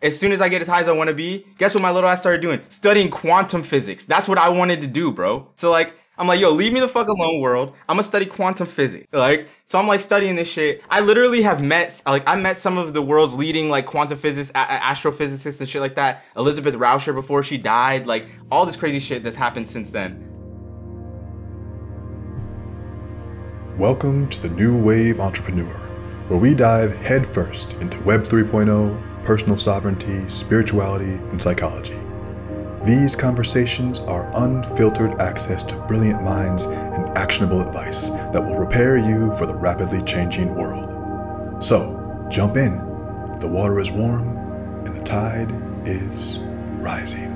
as soon as I get as high as I want to be, guess what my little ass started doing? Studying quantum physics. That's what I wanted to do, bro. So like, I'm like, yo, leave me the fuck alone, world. I'm gonna study quantum physics. Like, so I'm like studying this shit. I literally have met, like, I met some of the world's leading like quantum physics, a- astrophysicists and shit like that. Elizabeth Rauscher before she died, like all this crazy shit that's happened since then. Welcome to the New Wave Entrepreneur, where we dive headfirst into Web 3.0, personal sovereignty, spirituality, and psychology. These conversations are unfiltered access to brilliant minds and actionable advice that will prepare you for the rapidly changing world. So, jump in. The water is warm and the tide is rising.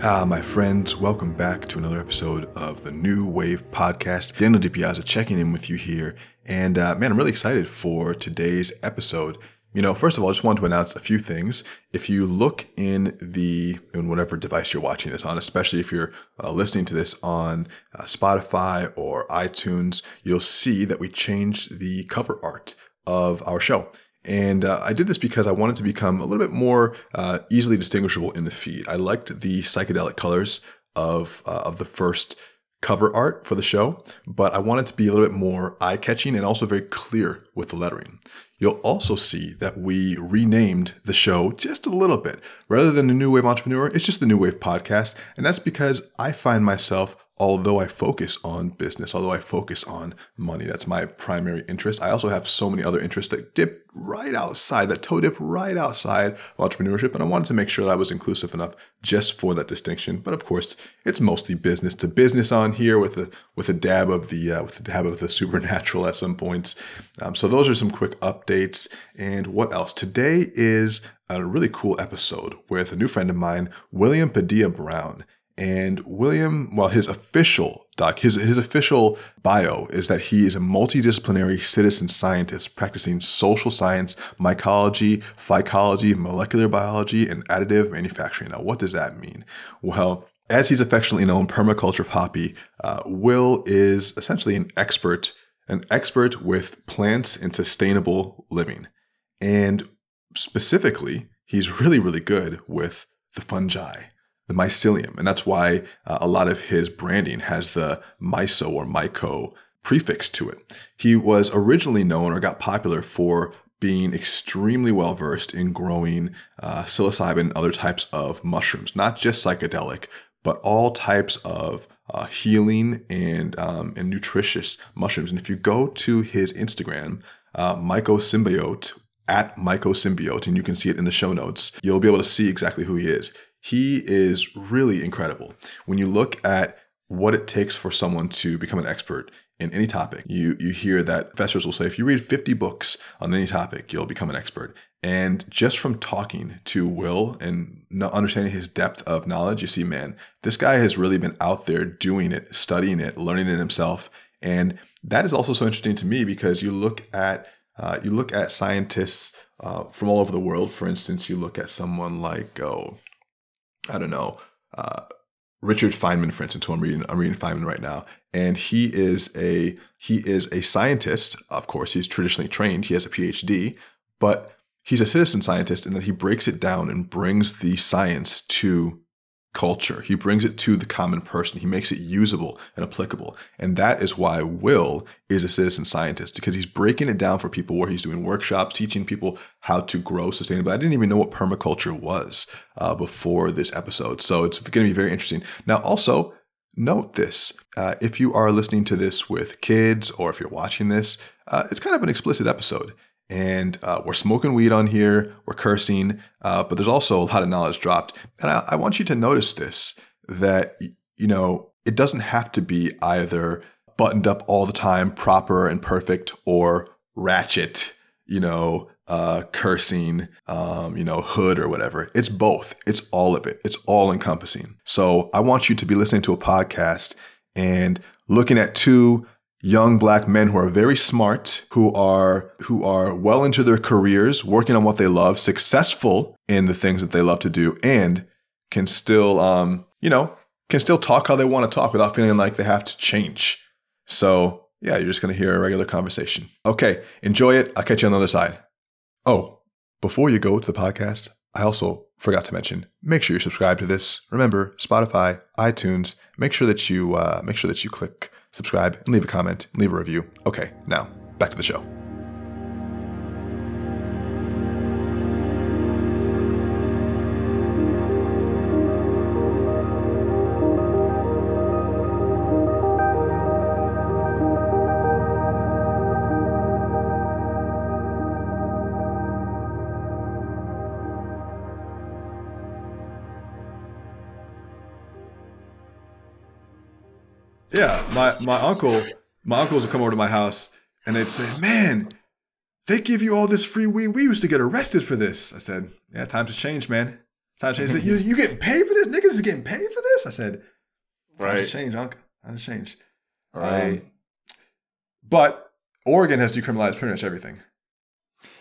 Ah, my friends, welcome back to another episode of the New Wave Podcast. Daniel DiPiazza checking in with you here. And uh, man, I'm really excited for today's episode. You know, first of all, I just wanted to announce a few things. If you look in the, in whatever device you're watching this on, especially if you're uh, listening to this on uh, Spotify or iTunes, you'll see that we changed the cover art of our show. And uh, I did this because I wanted to become a little bit more uh, easily distinguishable in the feed. I liked the psychedelic colors of uh, of the first cover art for the show, but I wanted to be a little bit more eye catching and also very clear with the lettering. You'll also see that we renamed the show just a little bit. Rather than the New Wave Entrepreneur, it's just the New Wave Podcast. And that's because I find myself although I focus on business, although I focus on money, that's my primary interest. I also have so many other interests that dip right outside, that toe dip right outside of entrepreneurship. And I wanted to make sure that I was inclusive enough just for that distinction. But of course, it's mostly business to business on here with a with a dab of the uh, with a dab of the supernatural at some points. Um, so those are some quick updates. And what else? Today is a really cool episode with a new friend of mine, William Padilla Brown. And William, well, his official doc, his, his official bio is that he is a multidisciplinary citizen scientist practicing social science, mycology, phycology, molecular biology, and additive manufacturing. Now, what does that mean? Well, as he's affectionately known, permaculture poppy, uh, Will is essentially an expert, an expert with plants and sustainable living. And specifically, he's really, really good with the fungi the mycelium. And that's why uh, a lot of his branding has the myso or myco prefix to it. He was originally known or got popular for being extremely well versed in growing uh, psilocybin and other types of mushrooms, not just psychedelic, but all types of uh, healing and um, and nutritious mushrooms. And if you go to his Instagram, uh, Mycosymbiote at Mycosymbiote, and you can see it in the show notes, you'll be able to see exactly who he is he is really incredible. When you look at what it takes for someone to become an expert in any topic, you you hear that professors will say if you read 50 books on any topic, you'll become an expert. And just from talking to Will and understanding his depth of knowledge, you see, man, this guy has really been out there doing it, studying it, learning it himself. And that is also so interesting to me because you look at uh, you look at scientists uh, from all over the world. For instance, you look at someone like oh I don't know, uh, Richard Feynman, for instance, who I'm reading, I'm reading Feynman right now, and he is a he is a scientist. Of course, he's traditionally trained. He has a PhD, but he's a citizen scientist, and that he breaks it down and brings the science to culture. He brings it to the common person. He makes it usable and applicable. And that is why Will is a citizen scientist because he's breaking it down for people where he's doing workshops, teaching people how to grow sustainably. I didn't even know what permaculture was uh, before this episode. So it's going to be very interesting. Now, also, note this uh, if you are listening to this with kids or if you're watching this, uh, it's kind of an explicit episode and uh, we're smoking weed on here, we're cursing, uh, but there's also a lot of knowledge dropped. And I, I, want you to notice this that, you know, it doesn't have to be either buttoned up all the time, proper and perfect, or ratchet, you know, uh, cursing, um, you know, hood or whatever. It's both, it's all of it, it's all encompassing. So I want you to be listening to a podcast and looking at two young black men who are very smart, who are who are well into their careers, working on what they love, successful in the things that they love to do, and can still um, you know, can still talk how they want to talk without feeling like they have to change. So yeah, you're just going to hear a regular conversation. Okay, enjoy it. I'll catch you on the other side. Oh, before you go to the podcast, I also forgot to mention, make sure you subscribe to this. Remember, Spotify, iTunes, make sure that you uh, make sure that you click subscribe and leave a comment, leave a review. Okay, now back to the show. Yeah, my my uncle, my uncles would come over to my house and they'd say, "Man, they give you all this free weed. We used to get arrested for this." I said, "Yeah, times have changed, man. Times changed." You, you getting paid for this? Niggas is getting paid for this? I said, "Times Right. have changed, uncle. Times have changed." Right. Um, but Oregon has decriminalized pretty much everything.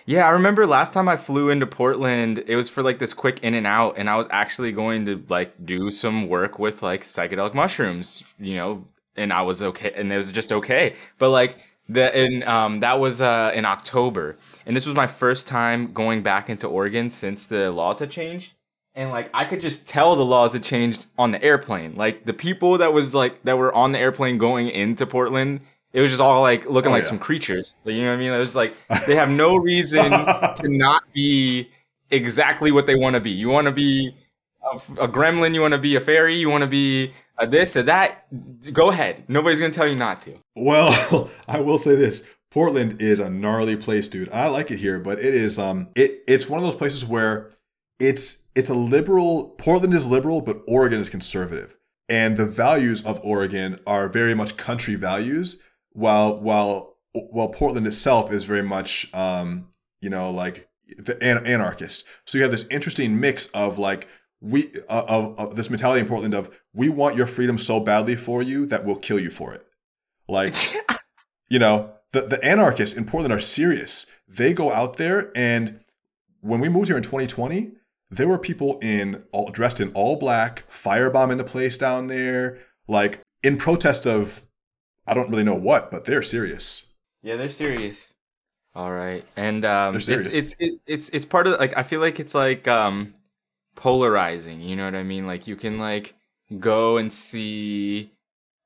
Yeah, I remember last time I flew into Portland, it was for like this quick in and out, and I was actually going to like do some work with like psychedelic mushrooms, you know, and I was okay, and it was just okay. But like the and um that was uh in October, and this was my first time going back into Oregon since the laws had changed. And like I could just tell the laws had changed on the airplane. Like the people that was like that were on the airplane going into Portland, it was just all like looking Oh, like yeah. some creatures. Like, you know what I mean? It was like they have no reason to not be exactly what they want to be. You want to be a, a gremlin, you want to be a fairy, you want to be a this or that. Go ahead. Nobody's gonna tell you not to. Well, I will say this. Portland is a gnarly place, dude. I like it here, but it is um it it's one of those places where it's it's a liberal Portland is liberal, but Oregon is conservative. And the values of Oregon are very much country values, while while while Portland itself is very much um, you know, like an- anarchist. So you have this interesting mix of like we uh, of, of this mentality in Portland of we want your freedom so badly for you that we'll kill you for it. Like you know, the, the anarchists in Portland are serious. They go out there and when we moved here in 2020, there were people in all dressed in all black, firebombing the place down there, like in protest of I don't really know what, but they're serious. Yeah, they're serious. All right, and um, it's it's it, it's it's part of like I feel like it's like um polarizing. You know what I mean? Like you can like go and see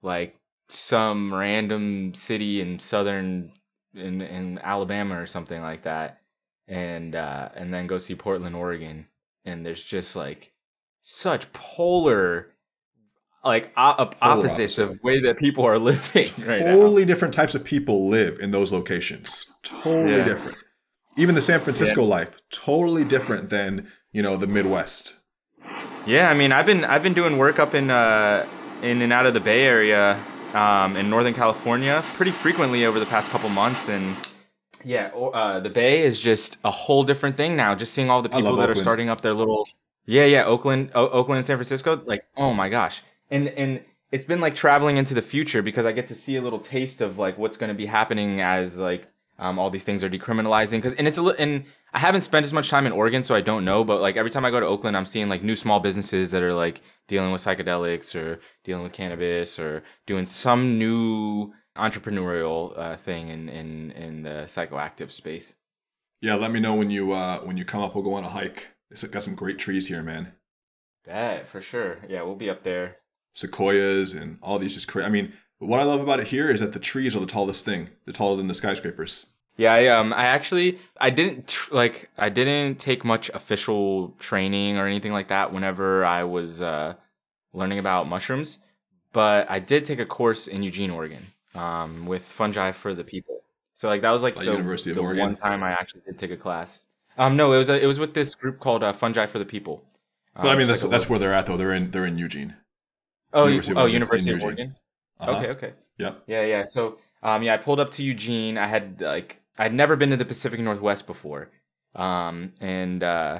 like some random city in southern in in Alabama or something like that, and uh, and then go see Portland, Oregon, and there's just like such polar like op- opposites opposite. of way that people are living right now. totally different types of people live in those locations. Totally Yeah. different. Even the San Francisco life, totally different than, you know, the Midwest. Yeah, I mean, I've been I've been doing work up in uh, in and out of the Bay Area, um, in Northern California, pretty frequently over the past couple months, and yeah, uh, the Bay is just a whole different thing now. Just seeing all the people that are starting up their little, yeah, yeah, Oakland, o- Oakland, and San Francisco, like, oh my gosh, and and it's been like traveling into the future because I get to see a little taste of like what's going to be happening as like um, all these things are decriminalizing. Because and it's a li- and I haven't spent as much time in Oregon, so I don't know. But like every time I go to Oakland, I'm seeing like new small businesses that are like dealing with psychedelics or dealing with cannabis or doing some new entrepreneurial uh, thing in in in the psychoactive space. Yeah, let me know when you uh when you come up, we'll go on a hike. It's got some great trees here, man. That for sure. Yeah, we'll be up there. Sequoias and all these just crazy. I mean, what I love about it here is that the trees are the tallest thing. They're taller than the skyscrapers. Yeah, I um I actually I didn't tr- like I didn't take much official training or anything like that whenever I was uh learning about mushrooms, but I did take a course in Eugene, Oregon, um with fungi for the people. So like that was like the, University of the Oregon? one time I actually did take a class. Um no, it was a, it was with this group called uh, Fungi for the People. But I Um, mean, that's like that's where they're at though. They're in they're in Eugene. oh University oh University of. Oregon. Uh-huh. Okay, okay. Yeah. Yeah, yeah. So, um, yeah, I pulled up to Eugene. I had like I'd never been to the Pacific Northwest before, um, and uh,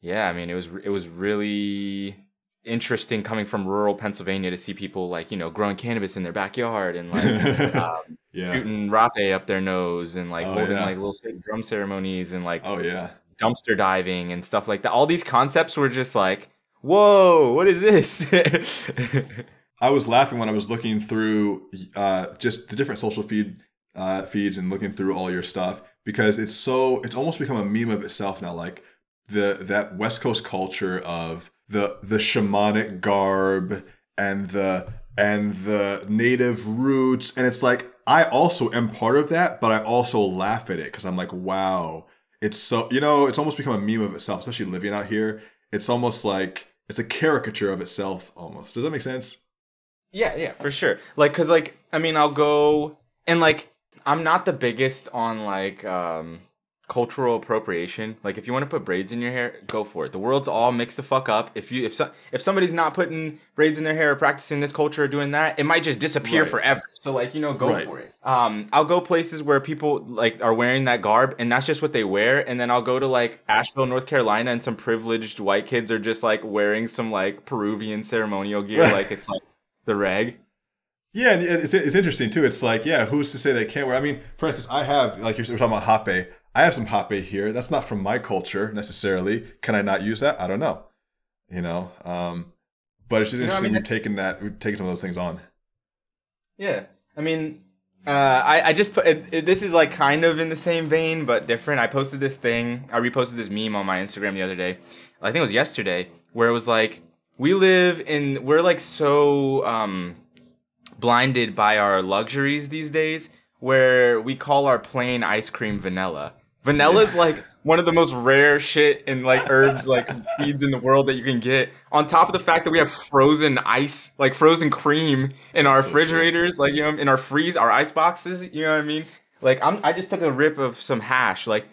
yeah, I mean it was it was really interesting coming from rural Pennsylvania to see people like you know growing cannabis in their backyard and like um, yeah. shooting rapé up their nose and like Oh, holding yeah. like little drum ceremonies and like Oh yeah. dumpster diving and stuff like that. All these concepts were just like, whoa, what is this? I was laughing when I was looking through uh, just the different social feed uh, feeds and looking through all your stuff because it's so it's almost become a meme of itself now. Like the that West Coast culture of the the shamanic garb and the and the native roots, and it's like I also am part of that, but I also laugh at it because I'm like, wow, it's so you know, it's almost become a meme of itself, especially living out here. It's almost like it's a caricature of itself almost. Does that make sense? Yeah, yeah, for sure. Like, cause like, I mean, I'll go and like, I'm not the biggest on like um cultural appropriation. Like, if you want to put braids in your hair, go for it. The world's all mixed the fuck up. If you if so, if somebody's not putting braids in their hair or practicing this culture or doing that, it might just disappear Right. forever. So like, you know, go Right. for it. Um, I'll go places where people like are wearing that garb, and that's just what they wear. And then I'll go to like Asheville, North Carolina, and some privileged white kids are just like wearing some like Peruvian ceremonial gear, like it's like the rag. Yeah, and it's, it's interesting too. It's like, yeah, who's to say they can't wear? I mean, for instance, I have like you're we're talking about hape. I have some hape here. That's not from my culture necessarily. Can I not use that? I don't know. You know, um, but it's just You know, I interesting mean, we're taking that, we're taking some of those things on. Yeah, I mean, uh, I I just put it, it- this is like kind of in the same vein but different. I posted this thing, I reposted this meme on my Instagram the other day. I think it was yesterday, where it was like we live in we're like so um blinded by our luxuries these days, where we call our plain ice cream vanilla. Vanilla Vanilla's like one of the most rare shit and like herbs like seeds in the world that you can get. On top of the fact that we have frozen ice, like frozen cream in our So true. refrigerators, like you know, in our freeze, our ice boxes. You know what I mean? Like I'm, I just took a rip of some hash. Like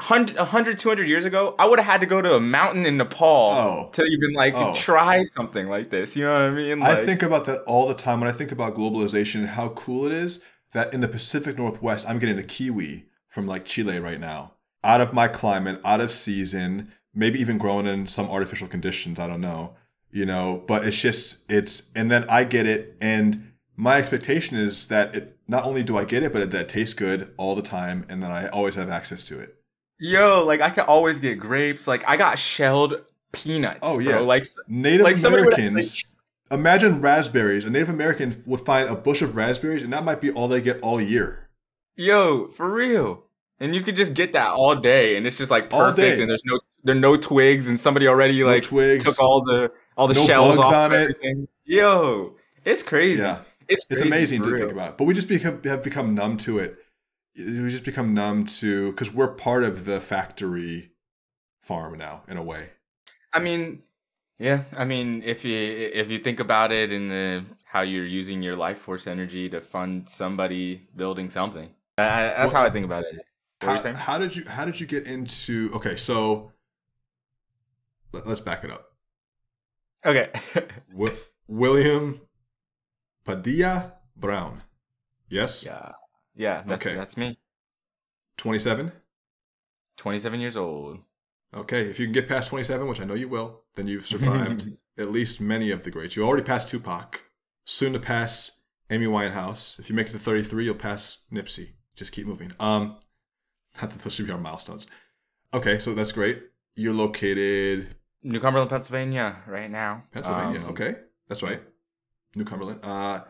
100, 100 200 years ago, I would have had to go to a mountain in Nepal Oh. to even like Oh. try something like this. You know what I mean? I think about that all the time when I think about globalization and how cool it is that in the Pacific Northwest, I'm getting a kiwi from like Chile right now, out of my climate, out of season, maybe even grown in some artificial conditions. I don't know, you know, but it's just, it's, and then I get it. And my expectation is that it, not only do I get it, but that it tastes good all the time and that I always have access to it. Yo, like I can always get grapes. Like I got shelled peanuts. Oh, bro. yeah. Like Native Like, Americans. Imagine raspberries. A Native American would find a bush of raspberries, and that might be all they get all year. yo, for real. And you could just get that all day, and it's just like perfect. And there's no there are no twigs, and somebody already No like twigs. took all the all the No shells bugs off on it. Yo, it's crazy. Yeah, It's it's amazing to real. think about. But we just become have become numb to it. We just become numb to because we're part of the factory farm now in a way. I mean, yeah. I mean, if you if you think about it in the how you're using your life force energy to fund somebody building something, I, that's Well, how I think about it. What were you How, how did you how did you get into okay? So let, us back it up. Okay. Wi- William Padilla Brown. Yes. yeah. Yeah. That's Okay. that's me. Twenty seven. 27 years old. Okay, if you can get past 27, which I know you will, then you've survived at least many of the greats. You already passed Tupac, soon to pass Amy Winehouse. If you make it to 33, you'll pass Nipsey. Just keep moving. Um, not that those should be our milestones. Okay, so that's great. You're located New Cumberland, Pennsylvania, right now. Pennsylvania. Um, okay, that's right. New Cumberland. Uh,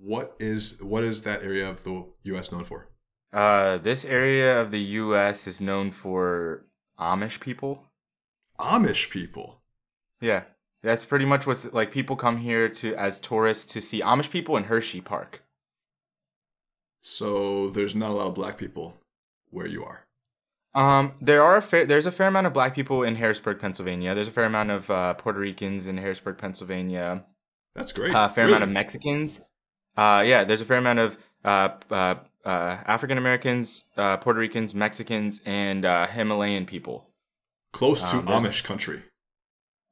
what is what is that area of the U.S. known for? Uh, this area of the U.S. is known for Amish people. Amish people. Yeah, that's pretty much what's like. People come here to as tourists to see Amish people in Hershey Park. So there's not a lot of black people where you are. Um, there are a fair, there's a fair amount of black people in Harrisburg, Pennsylvania. There's a fair amount of uh, Puerto Ricans in Harrisburg, Pennsylvania. That's great. A fair amount of Mexicans. Uh, yeah, there's a fair amount of uh, uh, uh, African Americans, uh, Puerto Ricans, Mexicans, and uh, Himalayan people. Close to Um, Amish country.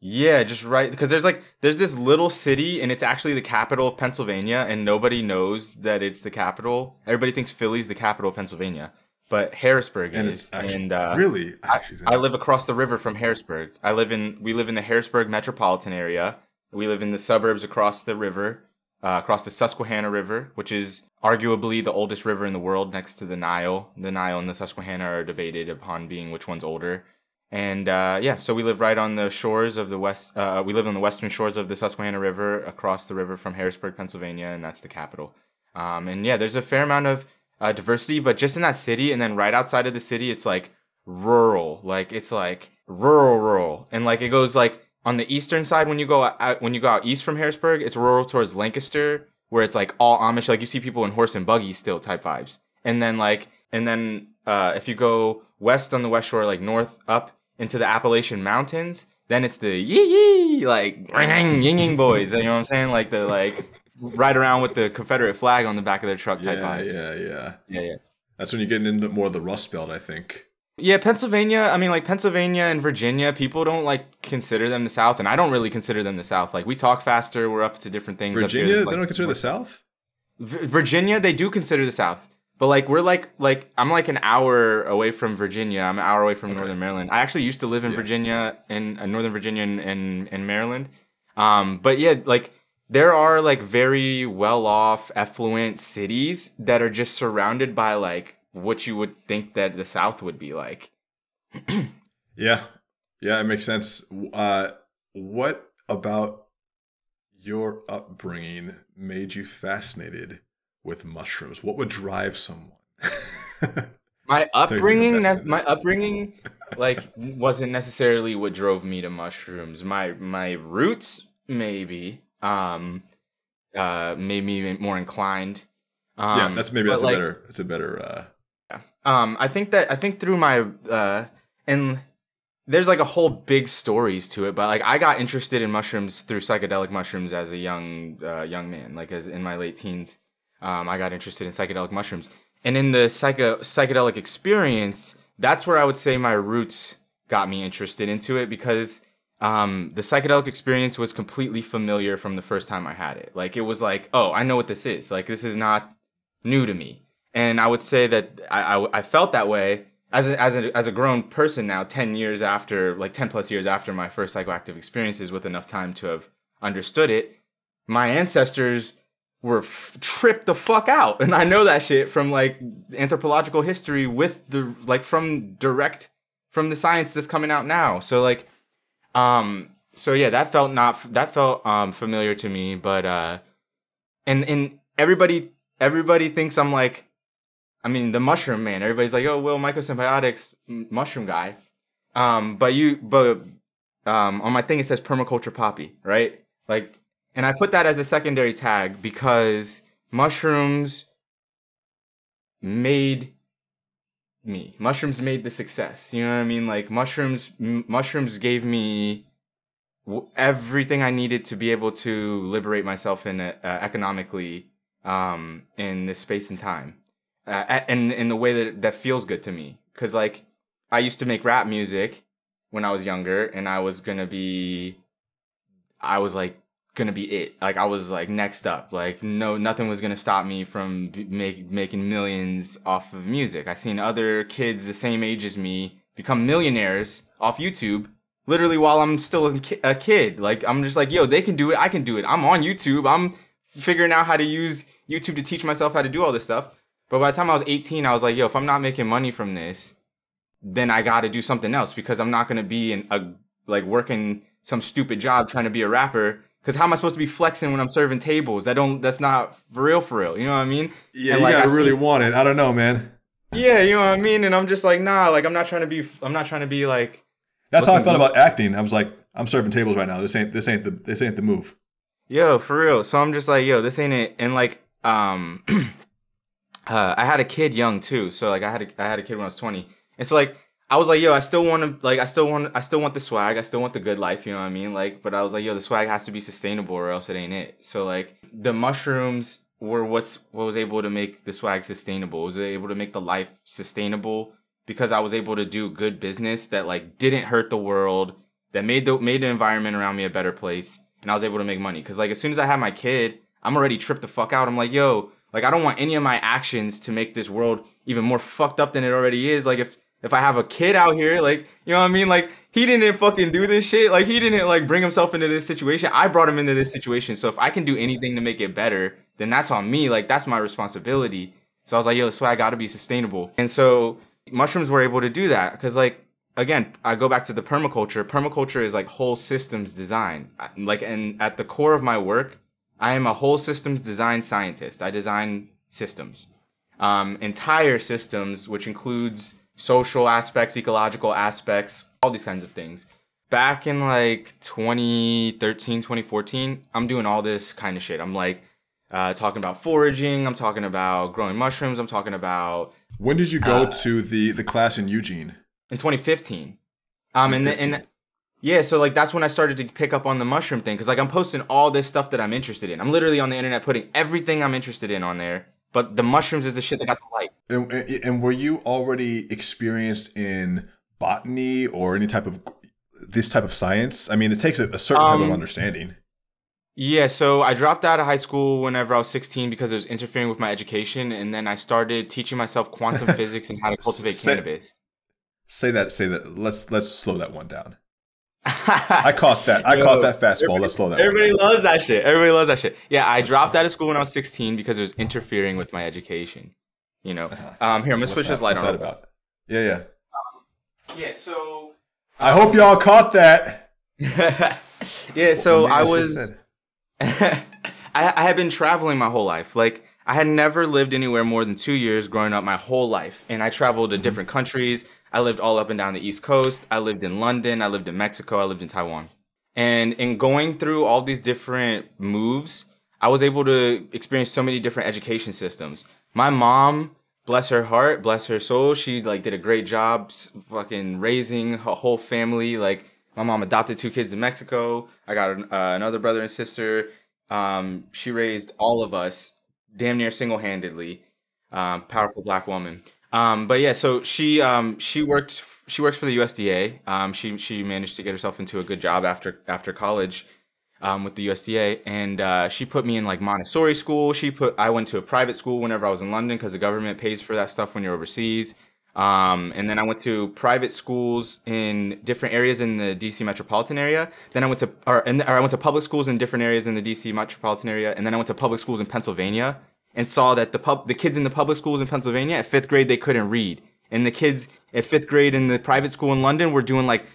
Yeah, just right because there's like there's this little city and it's actually the capital of Pennsylvania and nobody knows that it's the capital. Everybody thinks Philly's the capital of Pennsylvania, but Harrisburg And is. actually and uh, really actually I live across the river from Harrisburg. I live in we live in the Harrisburg metropolitan area. We live in the suburbs across the river, uh, across the Susquehanna River, which is arguably the oldest river in the world next to the Nile. The Nile and the Susquehanna are debated upon being which one's older. And uh, yeah, so we live right on the shores of the west. Uh, we live on the western shores of the Susquehanna River, across the river from Harrisburg, Pennsylvania, and that's the capital. Um, and yeah, there's a fair amount of uh, diversity, but just in that city, and then right outside of the city, it's like rural. Like it's like rural, rural, and like it goes like on the eastern side when you go out when you go out east from Harrisburg, it's rural towards Lancaster, where it's like all Amish. Like you see people in horse and buggy still type vibes, and then like and then uh, if you go west on the west shore, like north up into the Appalachian Mountains, then it's the yee yee like ying ying boys. You know what I'm saying? Like the like ride around with the Confederate flag on the back of their truck type Yeah, vibes. yeah, yeah. yeah, yeah. That's when you're getting into more of the Rust Belt, I think. Yeah, Pennsylvania. I mean, like Pennsylvania and Virginia, people don't like consider them the South, and I don't really consider them the South. Like we talk faster, we're up to different things. up here, Virginia, like- they don't consider the South. V- Virginia, they do consider the South, but like we're like like I'm like an hour away from Virginia. I'm an hour away from Okay. Northern Maryland. I actually used to live in Yeah. Virginia in uh, Northern Virginia and in, in Maryland. Um, but yeah, like there are like very well off, affluent cities that are just surrounded by like what you would think that the South would be like. Yeah, yeah, it makes sense. Uh, what about your upbringing made you fascinated with mushrooms? What would drive someone? My upbringing, that my upbringing, like wasn't necessarily what drove me to mushrooms. My my roots maybe um uh made me more inclined. Um, yeah, that's maybe that's like, a better. That's a better. Uh, Um, I think that I think through my uh and there's like a whole big stories to it, but like I got interested in mushrooms through psychedelic mushrooms as a young uh, young man, like as in my late teens. Um, I got interested in psychedelic mushrooms, and in the psycho psychedelic experience, that's where I would say my roots got me interested into it because um, the psychedelic experience was completely familiar from the first time I had it. Like it was like, oh, I know what this is. Like this is not new to me. And I would say that I, I, I felt that way as a, as, a, as a grown person now, 10 years after, like 10 plus years after my first psychoactive experiences with enough time to have understood it. My ancestors were f- tripped the fuck out. And I know that shit from like anthropological history with the, like from direct, from the science that's coming out now. So like, um, so yeah, that felt not, that felt, um, familiar to me, but, uh, and, and everybody, everybody thinks I'm like, I mean, the mushroom man. Everybody's like, "Oh, well, mycosymbiotics, mushroom guy." Um, but you, but um, on my thing it says permaculture poppy, right? Like, and I put that as a secondary tag because mushrooms made me. Mushrooms made the success. You know what I mean? Like mushrooms, m- mushrooms gave me w- everything I needed to be able to liberate myself in uh, economically um, in this space and time uh, and in the way that that feels good to me. Because like i used to make rap music when i was younger and i was gonna be i was like gonna be it. Like i was like next up. Like no nothing was gonna stop me from make, making millions off of music. I seen other kids the same age as me become millionaires off youtube literally while i'm still a kid. Like i'm just like yo they can do it. I can do it. I'm on youtube. I'm figuring out how to use youtube to teach myself how to do all this stuff but by the time I was 18, I was like, yo, if I'm not making money from this, then I got to do something else because I'm not going to be in a like working some stupid job trying to be a rapper. Because how am I supposed to be flexing when I'm serving tables? That don't. That's not for real. For real. You know what I mean? yeah, And, you like, gotta I really see- want it. I don't know, man. Yeah, you know what I mean. And I'm just like, nah. Like I'm not trying to be. I'm not trying to be like. That's how I felt about acting. I was like, I'm serving tables right now. This ain't this ain't the this ain't the move. Yo, for real. So I'm just like, yo, this ain't it. And like, um, uh, I had a kid young too. So like, I had a, I had a kid when I was 20. And so like, I was like, yo, I still want to like, I still want, I still want the swag. I still want the good life. You know what I mean? Like, but I was like, yo, the swag has to be sustainable or else it ain't it. So like, the mushrooms were what's what was able to make the swag sustainable. Was able to make the life sustainable because I was able to do good business that like didn't hurt the world, that made the made the environment around me a better place, and I was able to make money. Cause like as soon as I had my kid, I'm already tripped the fuck out. I'm like, yo, like I don't want any of my actions to make this world even more fucked up than it already is. Like if if I have a kid out here, like you know what I mean, like he didn't fucking do this shit. Like he didn't like bring himself into this situation. I brought him into this situation. So if I can do anything to make it better, then that's on me. Like that's my responsibility. So I was like, yo, I got to be sustainable. And so mushrooms were able to do that because like again, I go back to the permaculture. Permaculture is like whole systems design. Like, and at the core of my work, I am a whole systems design scientist. I design systems, um, entire systems, which includes social aspects, ecological aspects, all these kinds of things. Back in like 2013, 2014, I'm doing all this kind of shit. I'm like uh, talking about foraging. I'm talking about growing mushrooms. I'm talking about When did you go Uh, to the the class in Eugene? in 2015. Um, and then, and 2015. Yeah, so like that's when I started to pick up on the mushroom thing because like I'm posting all this stuff that I'm interested in. I'm literally on the internet putting everything I'm interested in on there. But the mushrooms is the shit that got the light. And, and were you already experienced in botany or any type of this type of science? I mean, it takes a, a certain type of Um, understanding. Yeah, so I dropped out of high school whenever I was 16 because it was interfering with my education, and then I started teaching myself quantum physics and how to cultivate Say- cannabis. Say that. Say that. Let's let's slow that one down. I caught that. I Yo, caught that fastball. Let's slow that. One Everybody down. loves that shit. Everybody loves that shit. Yeah, I That's dropped out of school when I was 16 because it was interfering with my education. You know. Um, here I'm gonna switch that- this light what's on. that about? Yeah, yeah. Um, yeah. So. I hope y'all um, caught that. yeah. So Well, maybe I was. I, I had been traveling my whole life. Like I had never lived anywhere more than two years growing up my whole life, and I traveled to different mm-hmm. countries. I lived all up and down the East Coast. I lived in London. I lived in Mexico. I lived in Taiwan. And in going through all these different moves, I was able to experience so many different education systems. My mom, bless her heart, bless her soul, she like did a great job fucking raising her whole family. Like my mom adopted two kids in Mexico. I got uh, another brother and sister. Um, she raised all of us damn near single-handedly. Um, powerful black woman. Um, but yeah, so she um, she worked she works for the USDA. Um, she she managed to get herself into a good job after after college um, with the USDA, and uh, she put me in like Montessori school. She put I went to a private school whenever I was in London because the government pays for that stuff when you're overseas. Um, and then I went to private schools in different areas in the DC metropolitan area. Then I went to or, or I went to public schools in different areas in the DC metropolitan area, and then I went to public schools in Pennsylvania and saw that the pub the kids in the public schools in Pennsylvania at fifth grade they couldn't read, and the kids at fifth grade in the private school in London were doing like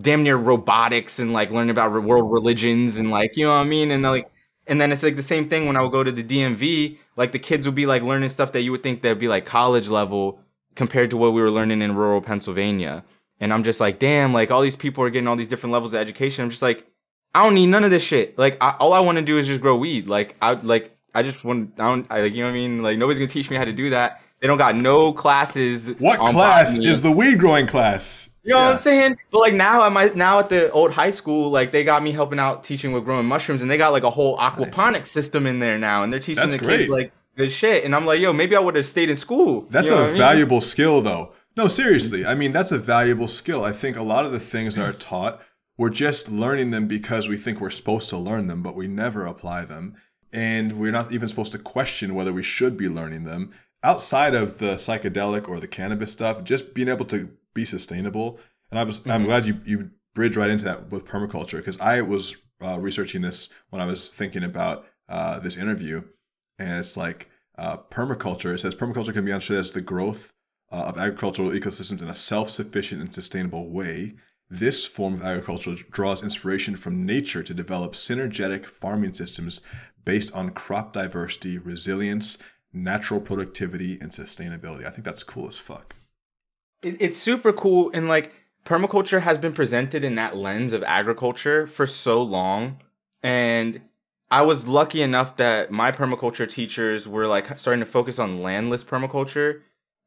damn near robotics and like learning about world religions and like you know what I mean? And like and then it's like the same thing when I would go to the DMV like the kids would be like learning stuff that you would think that'd be like college level compared to what we were learning in rural Pennsylvania. And I'm just like damn like all these people are getting all these different levels of education. I'm just like I don't need none of this shit. Like I, all I want to do is just grow weed. Like I like I just want I don't I like you know what I mean like nobody's gonna teach me how to do that they don't got no classes What on class botany. is the weed growing class? You know Yeah. what I'm saying? But like now at my now at the old high school, like they got me helping out teaching with growing mushrooms, and they got like a whole aquaponics system in there now, and they're teaching That's the kids like good shit. And I'm like, yo, maybe I would have stayed in school. That's You know a mean? valuable skill, though. No, seriously. I mean, that's a valuable skill. I think a lot of the things that are taught, we're just learning them because we think we're supposed to learn them, but we never apply them. And we're not even supposed to question whether we should be learning them. Outside of the psychedelic or the cannabis stuff, just being able to be sustainable. And I was, I'm glad you, you bridged right into that with permaculture because I was uh, researching this when I was thinking about uh, this interview. And it's like uh, permaculture. It says permaculture can be understood as the growth uh, of agricultural ecosystems in a self-sufficient and sustainable way. This form of agriculture draws inspiration from nature to develop synergetic farming systems based on crop diversity, resilience, natural productivity, and sustainability. I think that's cool as fuck. it, it's super cool and like permaculture has been presented in that lens of agriculture for so long and i was lucky enough that my permaculture teachers were like starting to focus on landless permaculture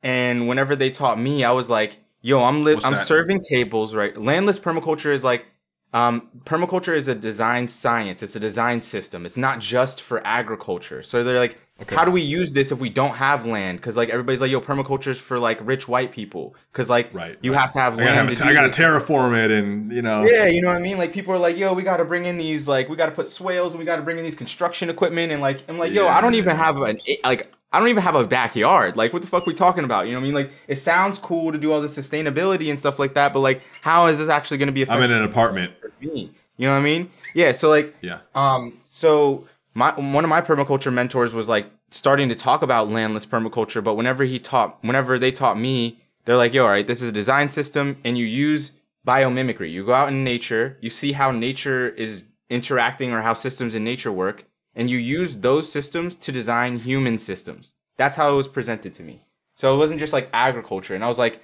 and whenever they taught me i was like yo i'm li- i'm that? serving tables right landless permaculture is like um, permaculture is a design science. It's a design system. It's not just for agriculture. So they're like Okay. how do we use this if we don't have land because like everybody's like yo permaculture is for like rich white people because like Right. you right. have to have I gotta, land have to t- I do gotta terraform it, and you know. Yeah, you know what I mean. Like people are like, "Yo, we got to bring in these like we got to put swales and we got to bring in these construction equipment." And like I'm like, "Yo, I don't even have an like I don't even have a backyard. Like what the fuck we talking about? You know what I mean? Like it sounds cool to do all this sustainability and stuff like that, but like how is this actually going to be I'm in an apartment. me? You know what I mean? Yeah. So like Yeah. um, so my one of my permaculture mentors was like starting to talk about landless permaculture, but whenever he taught, whenever they taught me, they're like, yo, all right, this is a design system, and you use biomimicry. You go out in nature, you see how nature is interacting or how systems in nature work, and you use those systems to design human systems. That's how it was presented to me. So it wasn't just like agriculture. And I was like,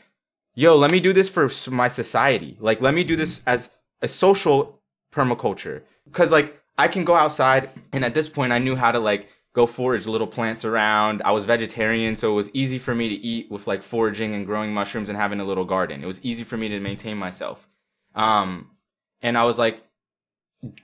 yo, let me do this for my society. Like, let me do this as a social permaculture. Cause like I can go outside, and at this point, I knew how to like go forage little plants around. I was vegetarian, so it was easy for me to eat with like foraging and growing mushrooms and having a little garden. It was easy for me to maintain myself. Um, and I was like,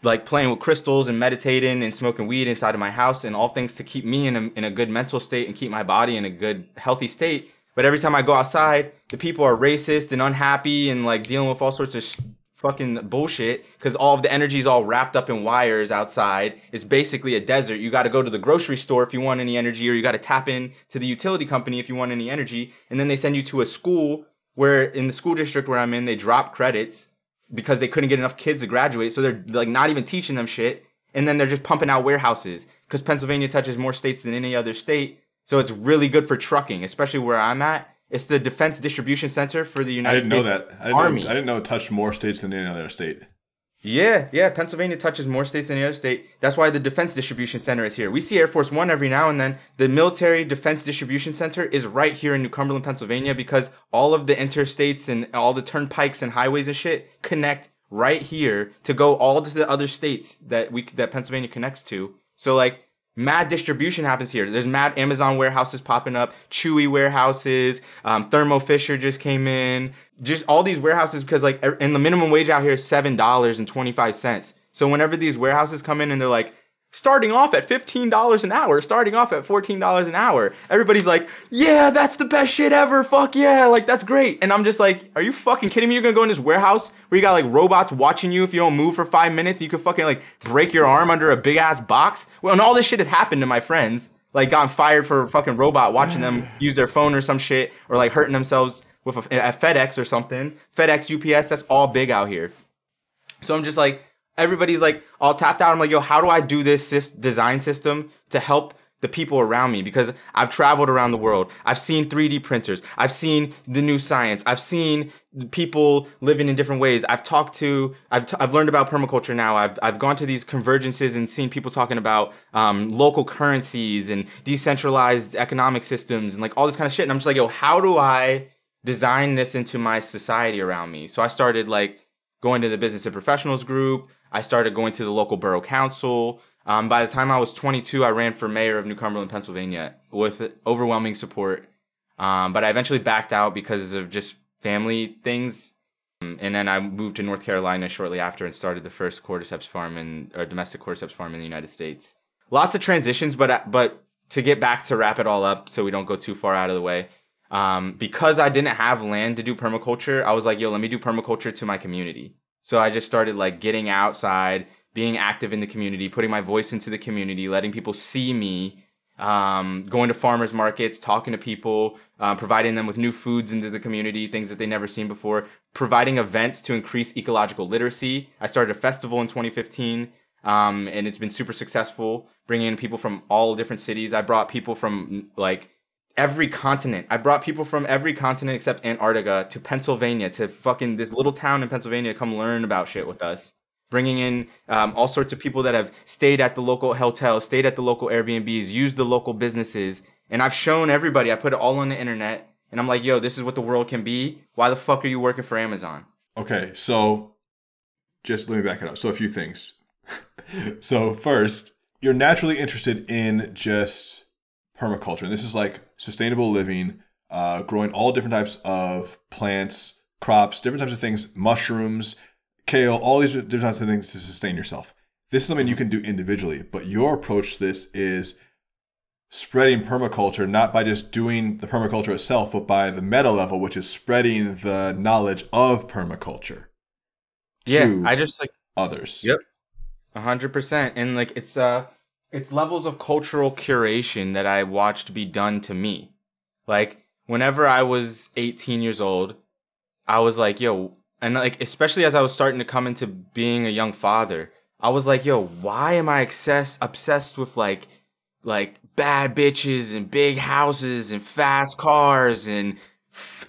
like playing with crystals and meditating and smoking weed inside of my house and all things to keep me in a, in a good mental state and keep my body in a good healthy state. But every time I go outside, the people are racist and unhappy and like dealing with all sorts of sh- fucking bullshit because all of the energy is all wrapped up in wires outside. It's basically a desert. You got to go to the grocery store if you want any energy, or you got to tap in to the utility company if you want any energy. And then they send you to a school where, in the school district where I'm in, they drop credits because they couldn't get enough kids to graduate. So they're like not even teaching them shit. And then they're just pumping out warehouses because Pennsylvania touches more states than any other state. So it's really good for trucking, especially where I'm at. It's the Defense Distribution Center for the United States. I didn't States know that. I didn't Army. Know, I didn't know it touched more states than any other state. Yeah, yeah. Pennsylvania touches more states than any other state. That's why the Defense Distribution Center is here. We see Air Force One every now and then. The Military Defense Distribution Center is right here in New Cumberland, Pennsylvania, because all of the interstates and all the turnpikes and highways and shit connect right here to go all to the other states that we that Pennsylvania connects to. So like mad distribution happens here. There's mad Amazon warehouses popping up, Chewy warehouses, um, Thermo Fisher just came in, just all these warehouses because like er- and the minimum wage out here is seven dollars and twenty five cents. So whenever these warehouses come in and they're like starting off at fifteen dollars an hour, starting off at fourteen dollars an hour, everybody's like, yeah, that's the best shit ever. Fuck yeah, like that's great. And I'm just like, are you fucking kidding me? You're gonna go in this warehouse where you got like robots watching you if you don't move for five minutes, you could fucking like break your arm under a big ass box. Well, and all this shit has happened to my friends. Like gotten fired for a fucking robot watching them use their phone or some shit, or like hurting themselves with a, a FedEx or something. FedEx, UPS, that's all big out here. So I'm just like, everybody's like all tapped out. I'm like, yo, how do I do this design system to help the people around me? Because I've traveled around the world. I've seen 3D printers. I've seen the new science. I've seen people living in different ways. I've talked to, I've, t- I've learned about permaculture now. I've, I've gone to these convergences and seen people talking about um, local currencies and decentralized economic systems and like all this kind of shit. And I'm just like, yo, how do I design this into my society around me? So I started like going to the business and professionals group. I started going to the local borough council. Um, by the time I was 22, I ran for mayor of New Cumberland, Pennsylvania, with overwhelming support. Um, but I eventually backed out because of just family things. Um, and then I moved to North Carolina shortly after and started the first cordyceps farm in or domestic cordyceps farm in the United States. Lots of transitions, but but to get back to wrap it all up, so we don't go too far out of the way. Um, because I didn't have land to do permaculture, I was like, yo, let me do permaculture to my community. So I just started like getting outside, being active in the community, putting my voice into the community, letting people see me, um, going to farmers markets, talking to people, uh, providing them with new foods into the community, things that they never seen before, providing events to increase ecological literacy. I started a festival in 2015. Um, and it's been super successful, bringing in people from all different cities. I brought people from like every continent. I brought people from every continent except Antarctica to Pennsylvania to fucking this little town in Pennsylvania come learn about shit with us. Bringing in um, all sorts of people that have stayed at the local hotel, stayed at the local Airbnbs, used the local businesses. And I've shown everybody, I put it all on the internet. And I'm like, yo, this is what the world can be. Why the fuck are you working for Amazon? Okay, so just let me back it up. So a few things. so first, you're naturally interested in just permaculture, and this is like sustainable living, uh, growing all different types of plants, crops, different types of things, mushrooms, kale, all these different types of things to sustain yourself. This is something you can do individually, but your approach to this is spreading permaculture not by just doing the permaculture itself, but by the meta level, which is spreading the knowledge of permaculture. Yeah, I just like others. Yep. A hundred percent. And like it's uh it's levels of cultural curation that I watched be done to me. Like whenever I was 18 years old, I was like, yo, and like especially as I was starting to come into being a young father, I was like, yo, why am I obsessed obsessed with like like bad bitches and big houses and fast cars and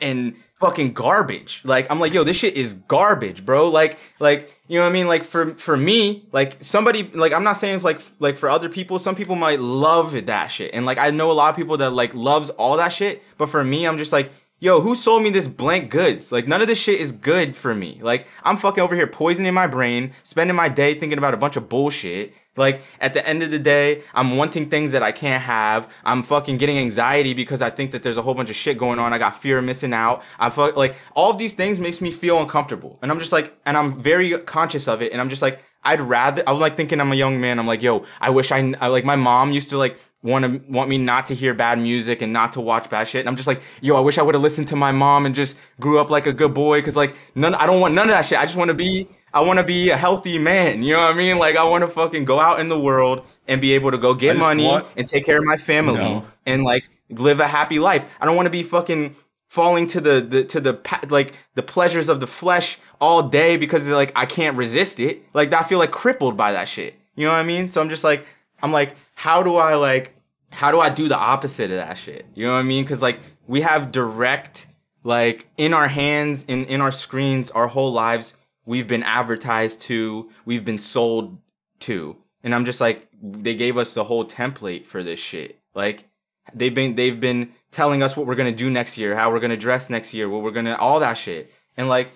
and fucking garbage. Like I'm like, yo, this shit is garbage, bro. Like like you know what I mean? Like for for me, like somebody like I'm not saying like like for other people, some people might love that shit. And like I know a lot of people that like loves all that shit, but for me, I'm just like Yo, who sold me this blank goods? Like none of this shit is good for me. Like I'm fucking over here poisoning my brain, spending my day thinking about a bunch of bullshit. Like at the end of the day, I'm wanting things that I can't have. I'm fucking getting anxiety because I think that there's a whole bunch of shit going on. I got fear of missing out. I fuck like all of these things makes me feel uncomfortable. And I'm just like and I'm very conscious of it and I'm just like I'd rather I'm like thinking I'm a young man. I'm like, "Yo, I wish I, I like my mom used to like want to want me not to hear bad music and not to watch bad shit. And I'm just like, yo, I wish I would have listened to my mom and just grew up like a good boy. Cause like none, I don't want none of that shit. I just want to be, I want to be a healthy man. You know what I mean? Like I want to fucking go out in the world and be able to go get money want, and take care of my family you know, and like live a happy life. I don't want to be fucking falling to the, the to the like the pleasures of the flesh all day because like I can't resist it. Like I feel like crippled by that shit. You know what I mean? So I'm just like I'm like, how do I like how do I do the opposite of that shit? You know what I mean? Because like we have direct, like in our hands, in in our screens, our whole lives, we've been advertised to, we've been sold to, and I'm just like, they gave us the whole template for this shit. Like they've been they've been telling us what we're gonna do next year, how we're gonna dress next year, what we're gonna all that shit, and like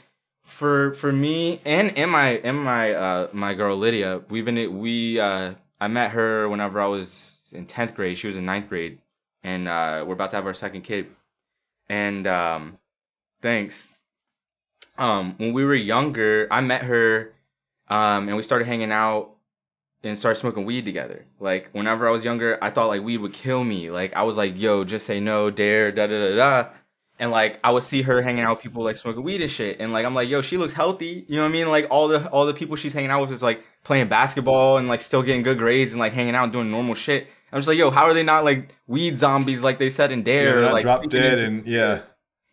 for for me and and my and my uh my girl Lydia, we've been we uh I met her whenever I was in 10th grade. She was in ninth grade. And uh, we're about to have our second kid. And um, thanks. Um, when we were younger, I met her um, and we started hanging out and started smoking weed together. Like, whenever I was younger, I thought like weed would kill me. Like, I was like, yo, just say no, dare, da da da da. And like I would see her hanging out with people like smoking weed and shit. And like I'm like, yo, she looks healthy. You know what I mean? Like all the all the people she's hanging out with is like playing basketball and like still getting good grades and like hanging out and doing normal shit. I'm just like, yo, how are they not like weed zombies like they said in Dare? Yeah, like drop dead and yeah,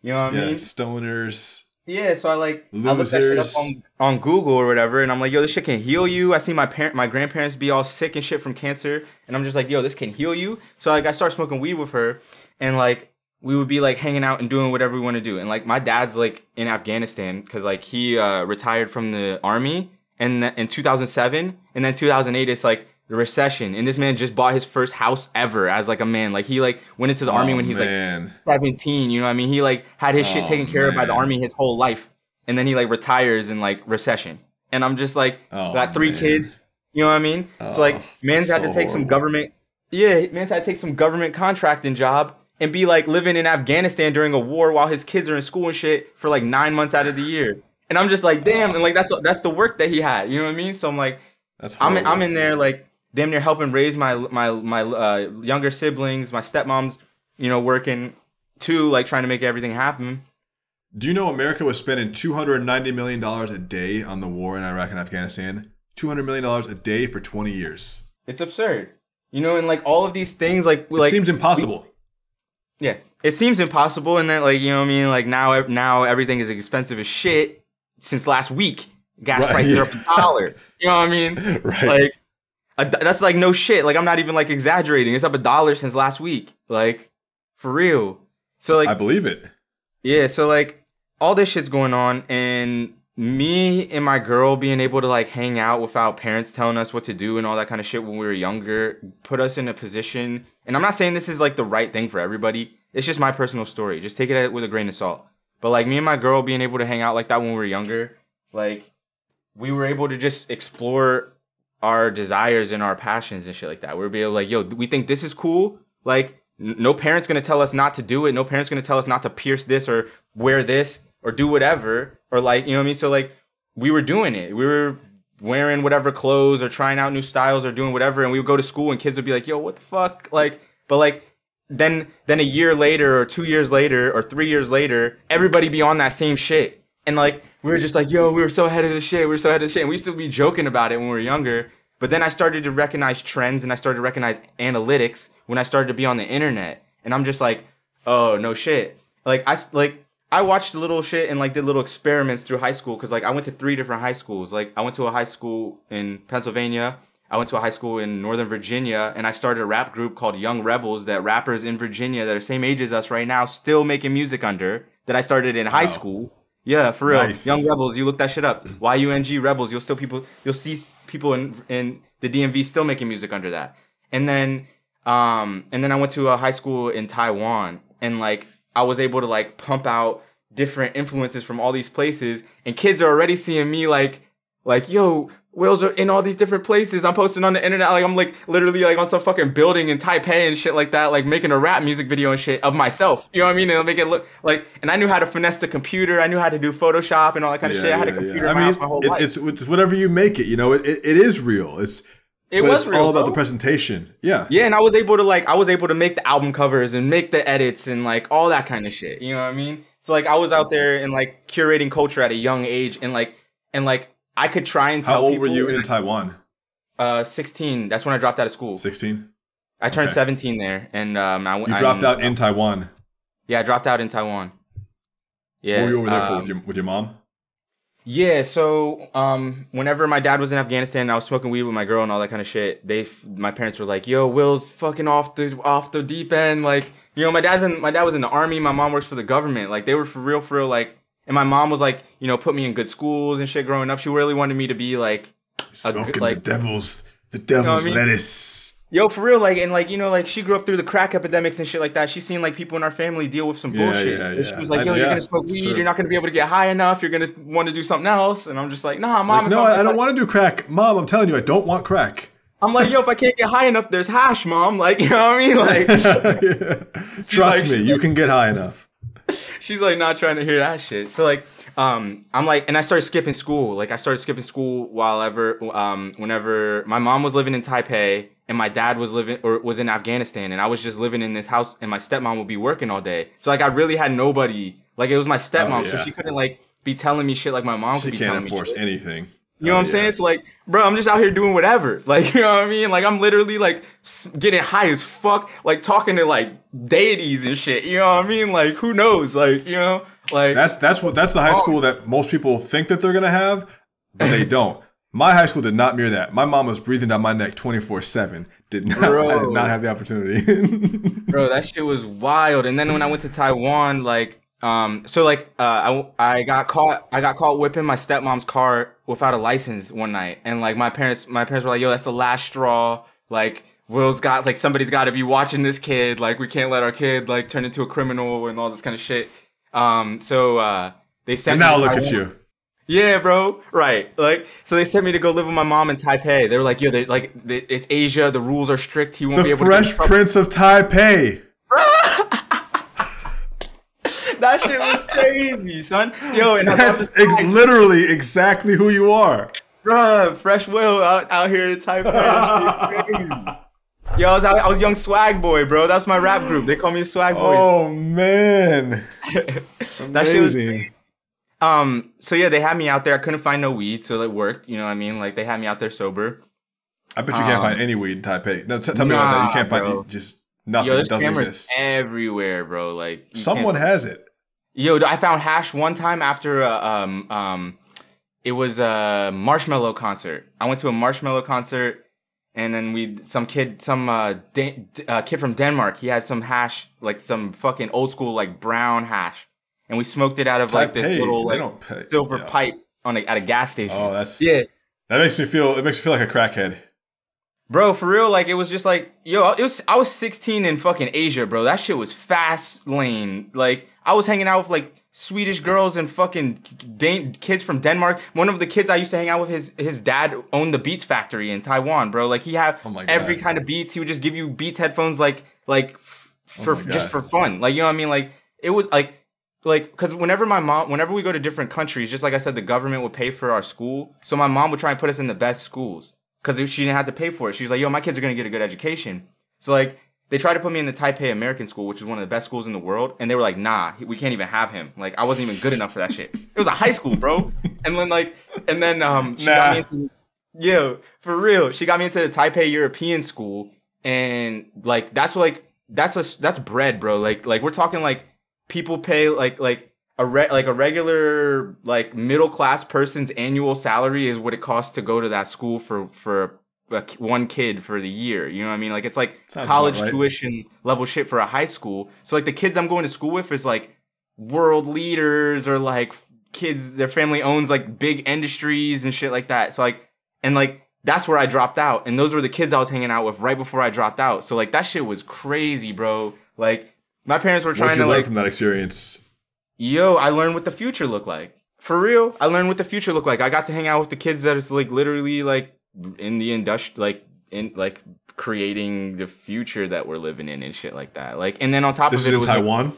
you know what I mean? Stoners. Yeah, so I like losers. I looked that shit up on, on Google or whatever, and I'm like, yo, this shit can heal you. I see my parent, my grandparents be all sick and shit from cancer, and I'm just like, yo, this can heal you. So like, I start smoking weed with her, and like we would be like hanging out and doing whatever we want to do. And like my dad's like in Afghanistan because like he uh, retired from the army, and in 2007, and then 2008, it's like the recession and this man just bought his first house ever as like a man like he like went into the oh, army when he's man. like 17 you know what i mean he like had his oh, shit taken care man. of by the army his whole life and then he like retires in like recession and i'm just like oh, got three man. kids you know what i mean so like oh, man's so had to take horrible. some government yeah man's had to take some government contracting job and be like living in afghanistan during a war while his kids are in school and shit for like nine months out of the year and i'm just like damn and like that's that's the work that he had you know what i mean so i'm like that's I'm I'm in there like damn near helping raise my my my uh, younger siblings, my stepmom's, you know, working too, like trying to make everything happen. Do you know America was spending two hundred ninety million dollars a day on the war in Iraq and Afghanistan? Two hundred million dollars a day for twenty years. It's absurd, you know, and like all of these things, like it like seems impossible. We, yeah, it seems impossible, and then like you know, what I mean, like now now everything is expensive as shit since last week. Gas right, prices yeah. are up a dollar. You know what I mean? Right. Like a, that's like no shit. Like I'm not even like exaggerating. It's up a dollar since last week. Like for real. So like I believe it. Yeah. So like all this shit's going on, and me and my girl being able to like hang out without parents telling us what to do and all that kind of shit when we were younger put us in a position. And I'm not saying this is like the right thing for everybody. It's just my personal story. Just take it with a grain of salt. But like me and my girl being able to hang out like that when we were younger, like we were able to just explore our desires and our passions and shit like that. We're be able like, yo, we think this is cool. Like, n- no parent's gonna tell us not to do it. No parent's gonna tell us not to pierce this or wear this or do whatever. Or like, you know what I mean? So like, we were doing it. We were wearing whatever clothes or trying out new styles or doing whatever. And we would go to school and kids would be like, yo, what the fuck? Like, but like, then then a year later or two years later or three years later, everybody be on that same shit. And like we were just like, yo, we were so ahead of the shit. We were so ahead of the shit. And we used to be joking about it when we were younger. But then I started to recognize trends and I started to recognize analytics when I started to be on the internet. And I'm just like, oh no shit. Like I like I watched little shit and like did little experiments through high school because like I went to three different high schools. Like I went to a high school in Pennsylvania. I went to a high school in Northern Virginia, and I started a rap group called Young Rebels. That rappers in Virginia that are same age as us right now still making music under. That I started in high school. Yeah, for real. Nice. Young Rebels. You look that shit up. Y U N G Rebels. You'll still people. You'll see people in in the DMV still making music under that. And then um and then I went to a high school in Taiwan, and like I was able to like pump out different influences from all these places, and kids are already seeing me like like yo. Wills are in all these different places. I'm posting on the internet. Like I'm like literally like on some fucking building in Taipei and shit like that. Like making a rap music video and shit of myself. You know what I mean? And make it look like. And I knew how to finesse the computer. I knew how to do Photoshop and all that kind of shit. I had a computer I in my mean, house my whole it, life. it's, it's whatever you make it. You know, it, it, it is real. It's it but was it's real, all about bro. the presentation. Yeah. Yeah, and I was able to like I was able to make the album covers and make the edits and like all that kind of shit. You know what I mean? So like I was out there and like curating culture at a young age and like and like I could try and tell How old were you in Taiwan? uh 16. That's when I dropped out of school. Sixteen. I turned okay. 17 there and um I went You dropped I, out in Taiwan. Yeah, I dropped out in Taiwan. Yeah. what were you over there for um, with your with your mom? Yeah, so um, whenever my dad was in Afghanistan, and I was smoking weed with my girl and all that kind of shit. They, my parents were like, "Yo, Will's fucking off the off the deep end." Like, you know, my dad's in my dad was in the army. My mom works for the government. Like, they were for real, for real. Like, and my mom was like, you know, put me in good schools and shit growing up. She really wanted me to be like, Smoking like- the devil's the devil's mean? lettuce. yo, for real. Like, and like, you know, like she grew up through the crack epidemics and shit like that. She's seen like people in our family deal with some Yeah, bullshit. yeah, And She was like, I- yo, you're yeah, gonna smoke weed. true. You're not gonna be able to get high enough. You're gonna want to do something else. And I'm just like, nah, mom. Like, no, I, I don't want to do crack, mom. I'm telling you, I don't want crack. I'm like, yo, if I can't get high enough, there's hash, mom. Like, you know what I mean? Like, Trust me, you can get high enough. She's like not trying to hear that shit. So like, um, I'm like, and I started skipping school. Like, I started skipping school while ever, um, whenever my mom was living in Taipei and my dad was living or was in Afghanistan, and I was just living in this house, and my stepmom would be working all day. So like, I really had nobody. Like, it was my stepmom, so Oh, yeah. she couldn't like be telling me shit like my mom She could be can't telling me. enforce shit. anything. You know what I'm Oh, yeah. saying? So like, bro, I'm just out here doing whatever. Like, you know what I mean? Like, I'm literally like getting high as fuck, like talking to like deities and shit. You know what I mean? Like, who knows? Like, you know, like That's that's what that's the high Oh. school that most people think that they're gonna have, but they don't. My high school did not mirror that. My mom was breathing down my neck 24 seven. Did not. I did not have the opportunity. bro, that shit was wild. And then when I went to Taiwan, like, um, so like, uh, I I got caught, I got caught whipping my stepmom's car without a license one night, and like my parents, my parents were like, yo, that's the last straw. Like, Will's got like somebody's got to be watching this kid. Like, we can't let our kid like turn into a criminal and all this kind of shit. Um, so uh, they sent now look at you. Yeah, bro. Right. Like, so they sent me to go live with my mom in Taipei. They were like, yo, they're like, they, it's Asia. The rules are strict. He won't be The able Fresh to. in Prince of Taipei. trouble." That shit was crazy, son. Yo, and That's ex- literally exactly who you are. bruh, fresh will out, out here in Taipei. That shit crazy. Yo, I was, I was young swag boy, bro. That's my rap group. They call me swag boy. Oh man, That shit was amazing. Um, so yeah, they had me out there. I couldn't find no weed, so it worked. You know what I mean? Like they had me out there sober. I bet you can't Um, find any weed in Taipei. No, t- tell me about that. You can't bro. find just nothing. Yo, It there's doesn't cameras exist. everywhere, bro. Like Someone has it. Yo, I found hash one time after a, um um, it was a Marshmello concert. I went to a Marshmello concert, and then we some kid some uh, uh kid from Denmark. He had some hash like some fucking old school like brown hash, and we smoked it out of like this little they like don't pay. silver yeah. pipe on a, at a gas station. Oh, that's yeah. that makes me feel. It makes me feel like a crackhead. Bro, for real, like it was just like, yo, it was I was 16 in fucking Asia, bro. That shit was fast lane. Like I was hanging out with like Swedish girls and fucking Dan- kids from Denmark. One of the kids I used to hang out with, his his dad owned the Beats factory in Taiwan, bro. Like he had Oh every kind of beats. He would just give you Beats headphones, like like f- for Oh my just for fun. Like you know what I mean? Like it was like like because whenever my mom whenever we go to different countries just like i said the government would pay for our school so my mom would try and put us in the best schools because she didn't have to pay for it she's like yo my kids are going to get a good education so like they tried to put me in the taipei american school which is one of the best schools in the world and they were like nah we can't even have him like i wasn't even good enough for that shit it was a high school bro and then like and then um she got me into Yo, for real. She got me into the Taipei European school and like that's like that's a that's bread, bro. Like like we're talking like people pay like like a re- like a regular like middle class person's annual salary is what it costs to go to that school for for a, one kid for the year. You know what I mean? Like it's like Sounds college right. tuition level shit for a high school. So like the kids I'm going to school with is like world leaders or like kids their family owns like big industries and shit like that. So like and like that's where I dropped out. And those were the kids I was hanging out with right before I dropped out. So like that shit was crazy, bro. Like my parents were trying to learn like from that experience? yo, I learned what the future looked like. For real, I learned what the future looked like. I got to hang out with the kids that is like literally like in the industry, like in like creating the future that we're living in and shit like that. Like, and then on top This of it, it in was like- Taiwan.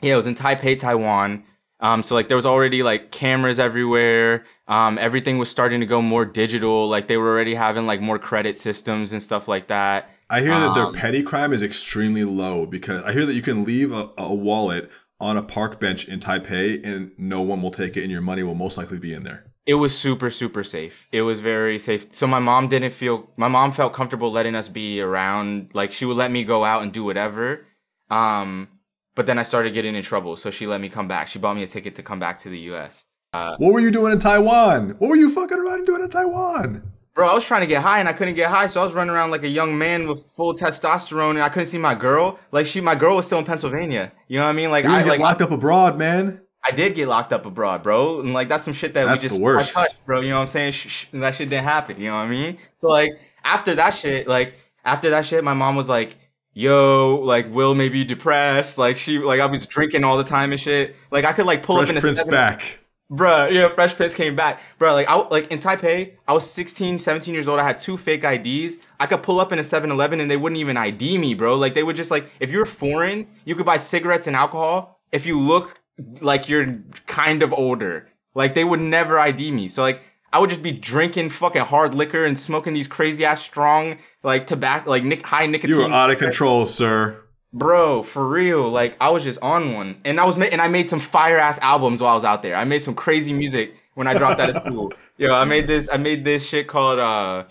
yeah, it was in Taipei, Taiwan. Um, so like there was already like cameras everywhere. Um, everything was starting to go more digital. Like they were already having like more credit systems and stuff like that. I hear that their Um, petty crime is extremely low because I hear that you can leave a, a wallet on a park bench in Taipei and no one will take it and your money will most likely be in there. It was super, super safe. It was very safe. So my mom didn't feel my mom felt comfortable letting us be around. Like she would let me go out and do whatever. Um, but then I started getting in trouble, so she let me come back. She bought me a ticket to come back to the US. What were you doing in Taiwan? What were you fucking around and doing in Taiwan? Bro, I was trying to get high and I couldn't get high, so I was running around like a young man with full testosterone, and I couldn't see my girl. Like she, my girl was still in Pennsylvania. You know what I mean? Like I get like locked up abroad, man. I did get locked up abroad, bro, and like that's some shit that That's we the just worst. I touched, bro. You know what I'm saying? Shh, shh, and that shit didn't happen. You know what I mean? So like after that shit, like after that shit, my mom was like, "Yo, like Will may be depressed." Like she, like I was drinking all the time and shit. Like I could like pull Fresh up in a Prince 7 back. Bruh, yeah, Fresh Prince came back. Bruh, like I like in Taipei, I was 16, 17 years old. I had two fake IDs. I could pull up in a 7-Eleven and they wouldn't even ID me, bro. Like they would just like if you're foreign, you could buy cigarettes and alcohol if you look like you're kind of older. Like they would never ID me. So like I would just be drinking fucking hard liquor and smoking these crazy ass strong like tobacco like nic- high nicotine. You were out of control, sir. Bro, for real, like I was just on one, and I was ma- and I made some fire ass albums while I was out there. I made some crazy music when I dropped out of school. Yo, I made this. I made this shit called uh,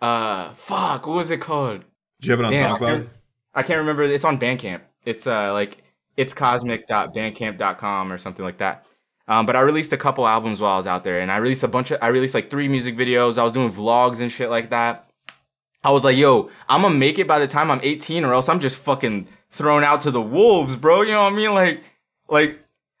uh, fuck, what was it called? Do you have it on Damn, I SoundCloud? can't, I can't remember. It's on Bandcamp. It's uh like it's cosmic.bandcamp.com or something like that. Um, but I released a couple albums while I was out there, and I released a bunch of. I released like three music videos. I was doing vlogs and shit like that. I was like, yo, I'm gonna make it by the time I'm 18, or else I'm just fucking thrown out to the wolves, bro. You know what I mean? Like, like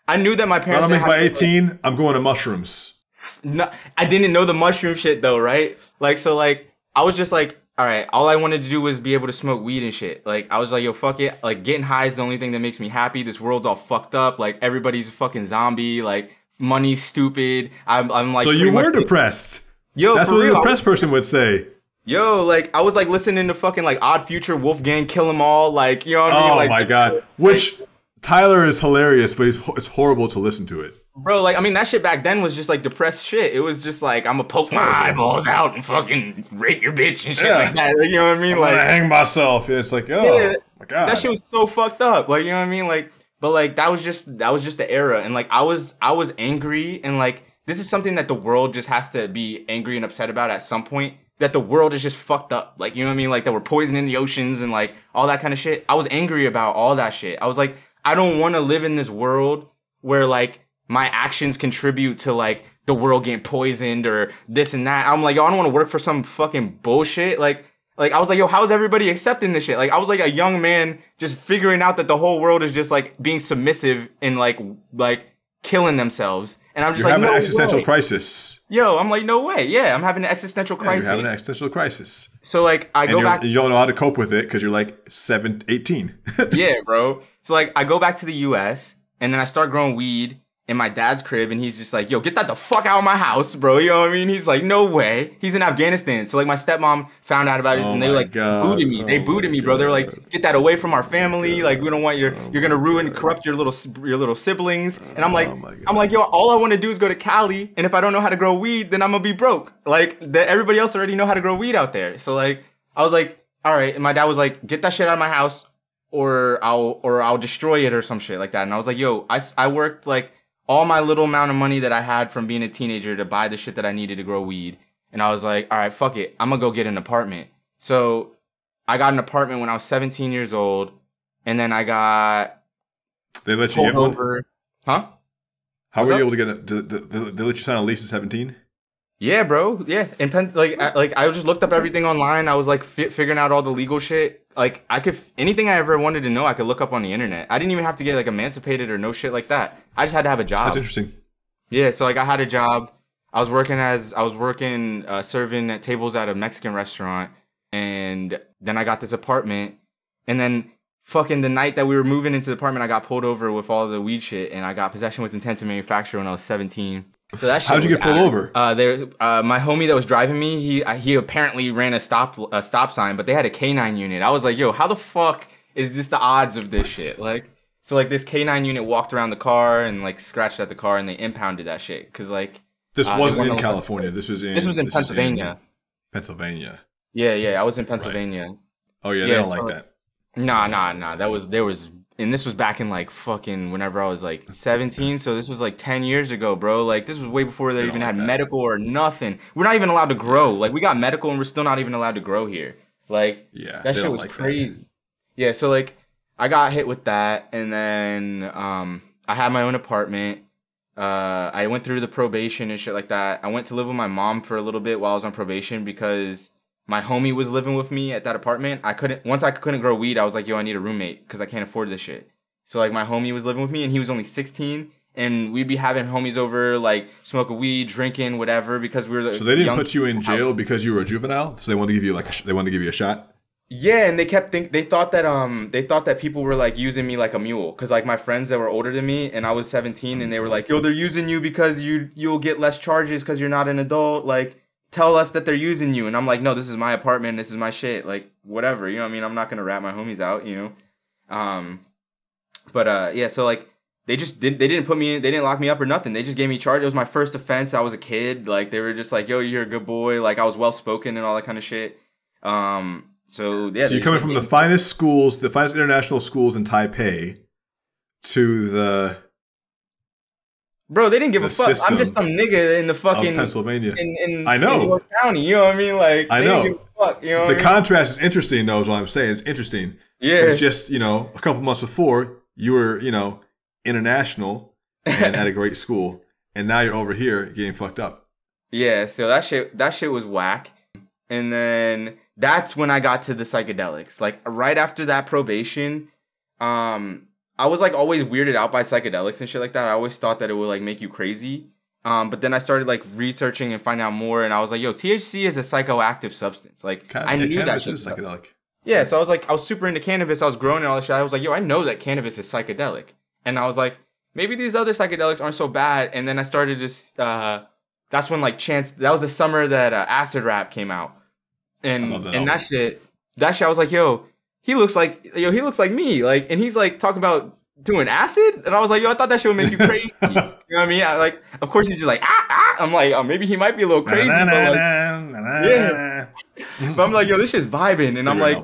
I knew that my When parents. I make my have to, like, 18, I'm going to mushrooms. no, I didn't know the mushroom shit though, right? Like, so like, I was just like, all right, all I wanted to do was be able to smoke weed and shit. Like, I was like, yo, fuck it. Like, getting high is the only thing that makes me happy. This world's all fucked up. Like, everybody's a fucking zombie. Like, money's stupid. I'm, I'm like, so you were much- depressed. Yo, That's for what real. a depressed person would say. Yo, like, I was like listening to fucking like Odd Future, Wolfgang, Kill 'Em All. Like, you know what I mean? Oh Like, my god. Which Tyler is hilarious, but he's, it's horrible to listen to it. Bro, like I mean that shit back then was just like depressed shit. It was just like I'm gonna poke my eyeballs out and fucking rape your bitch and shit Yeah. like that. Like, you know what I mean? I'm Like hang myself. It's like, oh Yeah, my god. that shit was so fucked up. Like you know what I mean? Like but like that was just that was just the era and like I was I was angry and like this is something that the world just has to be angry and upset about at some point. That the world is just fucked up. Like you know what I mean? Like that we're poisoning the oceans and like all that kind of shit. I was angry about all that shit. I was like, I don't want to live in this world where like my actions contribute to like the world getting poisoned or this and that. I'm like, yo, I don't want to work for some fucking bullshit. Like, like I was like, yo, how's everybody accepting this shit? Like, I was like a young man just figuring out that the whole world is just like being submissive and like like killing themselves. And I'm just You're like, having no an existential way. crisis. Yo, I'm like, no way. Yeah, I'm having an existential Yeah, crisis. you're having an existential crisis. so like, I And go back. you don't know how to cope with it because you're like seven, 18. yeah, bro. So like I go back to the US and then I start growing weed in my dad's crib and he's just like, yo, get that the fuck out of my house, bro. You know what I mean? He's like, no way. He's in Afghanistan. So like my stepmom found out about it Oh and they like God. booted me. They Oh booted my me, bro. They're like, get that away from our family. Like we don't want your Oh you're gonna ruin God. corrupt your little your little siblings. And I'm like Oh. I'm like, yo, all I want to do is go to Cali and if I don't know how to grow weed, then I'm gonna be broke. Like that everybody else already know how to grow weed out there. So like I was like, all right, and my dad was like, get that shit out of my house or I'll or I'll destroy it or some shit like that. And I was like, yo, I, I worked like all my little amount of money that I had from being a teenager to buy the shit that I needed to grow weed. And I was like, all right, fuck it. I'm gonna go get an apartment. So I got an apartment when I was 17 years old, and then I got they let you get one? Huh? How What's were you up? able to get it? Did, did, did they let you sign a lease at 17? Yeah, bro. Yeah, in Pen- like I, like I just looked up everything online. I was like fi- figuring out all the legal shit. Like I could anything I ever wanted to know, I could look up on the internet. I didn't even have to get like emancipated or no shit like that. I just had to have a job. That's interesting. Yeah, so like I had a job. I was working as I was working uh, serving at tables at a Mexican restaurant, and then I got this apartment, and then fucking the night that we were moving into the apartment, I got pulled over with all the weed shit, and I got possession with intent to manufacture when I was 17. So that How'd you get pulled over? Uh, there, uh, my homie that was driving me, he uh, he apparently ran a stop a stop sign, but they had a K9 unit. I was like, yo, how the fuck is this the odds of this shit? Like, so like this K9 unit walked around the car and like scratched at the car, and they impounded that shit because like This uh, wasn't in California. This was in this was in is Pennsylvania. Pennsylvania. Yeah, yeah, I was in Pennsylvania. Oh yeah, Yeah, they don't so- like that. Nah, nah, nah. That was there was, and this was back in like fucking whenever I was like 17. So this was like 10 years ago, bro. Like this was way before they even had that. medical or nothing. We're not even allowed to grow. Like we got medical and we're still not even allowed to grow here. Like Yeah, that shit was like that. crazy. Yeah, so like I got hit with that, and then um I had my own apartment. Uh, I went through the probation and shit like that. I went to live with my mom for a little bit while I was on probation because my homie was living with me at that apartment. I couldn't once I couldn't grow weed. I was like, yo, I need a roommate because I can't afford this shit. So like my homie was living with me, and he was only 16. And we'd be having homies over, like smoking weed, drinking, whatever, because we were. the So they didn't put you in jail because you were a juvenile. So they wanted to give you like a sh- they wanted to give you a shot. Yeah, and they kept think they thought that um they thought that people were like using me like a mule cuz like my friends that were older than me and I was 17 and they were like, "Yo, they're using you because you you'll get less charges cuz you're not an adult." Like tell us that they're using you and I'm like, "No, this is my apartment, this is my shit." Like whatever, you know what I mean? I'm not going to rat my homies out, you know. Um but uh yeah, so like they just didn't they didn't put me in they didn't lock me up or nothing. They just gave me charge. It was my first offense. I was a kid. Like they were just like, "Yo, you're a good boy." Like I was well spoken and all that kind of shit. Um so yeah, so you're coming like, from the finest schools, the finest international schools in Taipei, to the Bro, they didn't give a the fuck. I'm just some nigga in the fucking Pennsylvania. in, in I know. York County. You know what I mean? Like I they know. Didn't give a fuck. You know the I mean? contrast is interesting, though. Is what I'm saying. It's interesting. yeah. It's just you know a couple months before you were you know international and at a great school, and now you're over here getting fucked up. Yeah, so that shit that shit was whack. And then that's when I got to the psychedelics. Like right after that probation, um I was like always weirded out by psychedelics and shit like that. I always thought that it would like make you crazy. Um but then I started like researching and finding out more and I was like, yo, THC is a psychoactive substance. Like Ca- I yeah, knew that shit. is psychedelic. Yeah, so I was like, I was super into cannabis. I was growing and all this shit. I was like, yo, I know that cannabis is psychedelic. And I was like, maybe these other psychedelics aren't so bad. And then I started just, uh, that's when like Chance, that was the summer that uh, Acid Rap came out. And, that and that shit, that shit, I was like, yo, he looks like, yo, he looks like me. Like, and he's like talking about doing acid. And I was like, yo, I thought that shit would make you crazy. you know what I mean? I, like, of course he's just like, ah, ah. I'm like, oh, maybe he might be a little crazy. but, like, yeah. but I'm like, yo, this shit's vibing. And I'm like.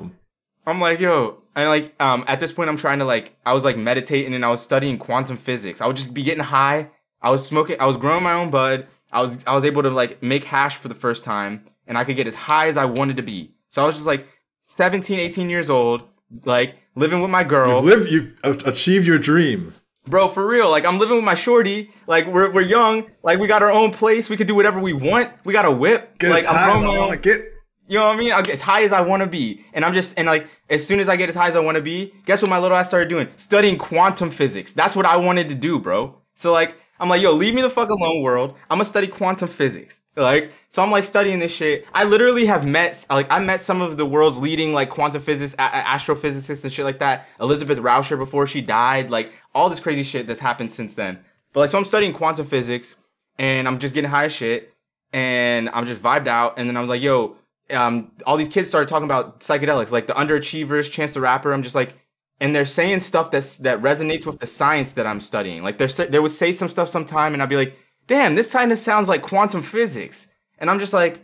I'm like, yo, and like, um, at this point, I'm trying to like, I was like meditating and I was studying quantum physics. I would just be getting high. I was smoking. I was growing my own bud. I was, I was able to like make hash for the first time, and I could get as high as I wanted to be. So I was just like 17, 18 years old, like living with my girl, You've lived, you achieved your dream. bro. For real, like I'm living with my shorty. Like we're we're young. Like we got our own place. We could do whatever we want. We got a whip. Get like as high as I want to get. you know what I mean? I'll get as high as I want to be. And I'm just, and like, as soon as I get as high as I want to be, guess what my little ass started doing? Studying quantum physics. That's what I wanted to do, bro. So, like, I'm like, yo, leave me the fuck alone, world. I'm gonna study quantum physics. Like, so I'm like studying this shit. I literally have met, like, I met some of the world's leading, like, quantum physicists, a- astrophysicists and shit like that. Elizabeth Rauscher before she died, like, all this crazy shit that's happened since then. But, like, so I'm studying quantum physics and I'm just getting high shit and I'm just vibed out. And then I was like, yo, um, all these kids started talking about psychedelics, like the underachievers, Chance the Rapper. I'm just like, and they're saying stuff that's that resonates with the science that I'm studying. Like they're they would say some stuff sometime, and I'd be like, damn, this kind of sounds like quantum physics. And I'm just like,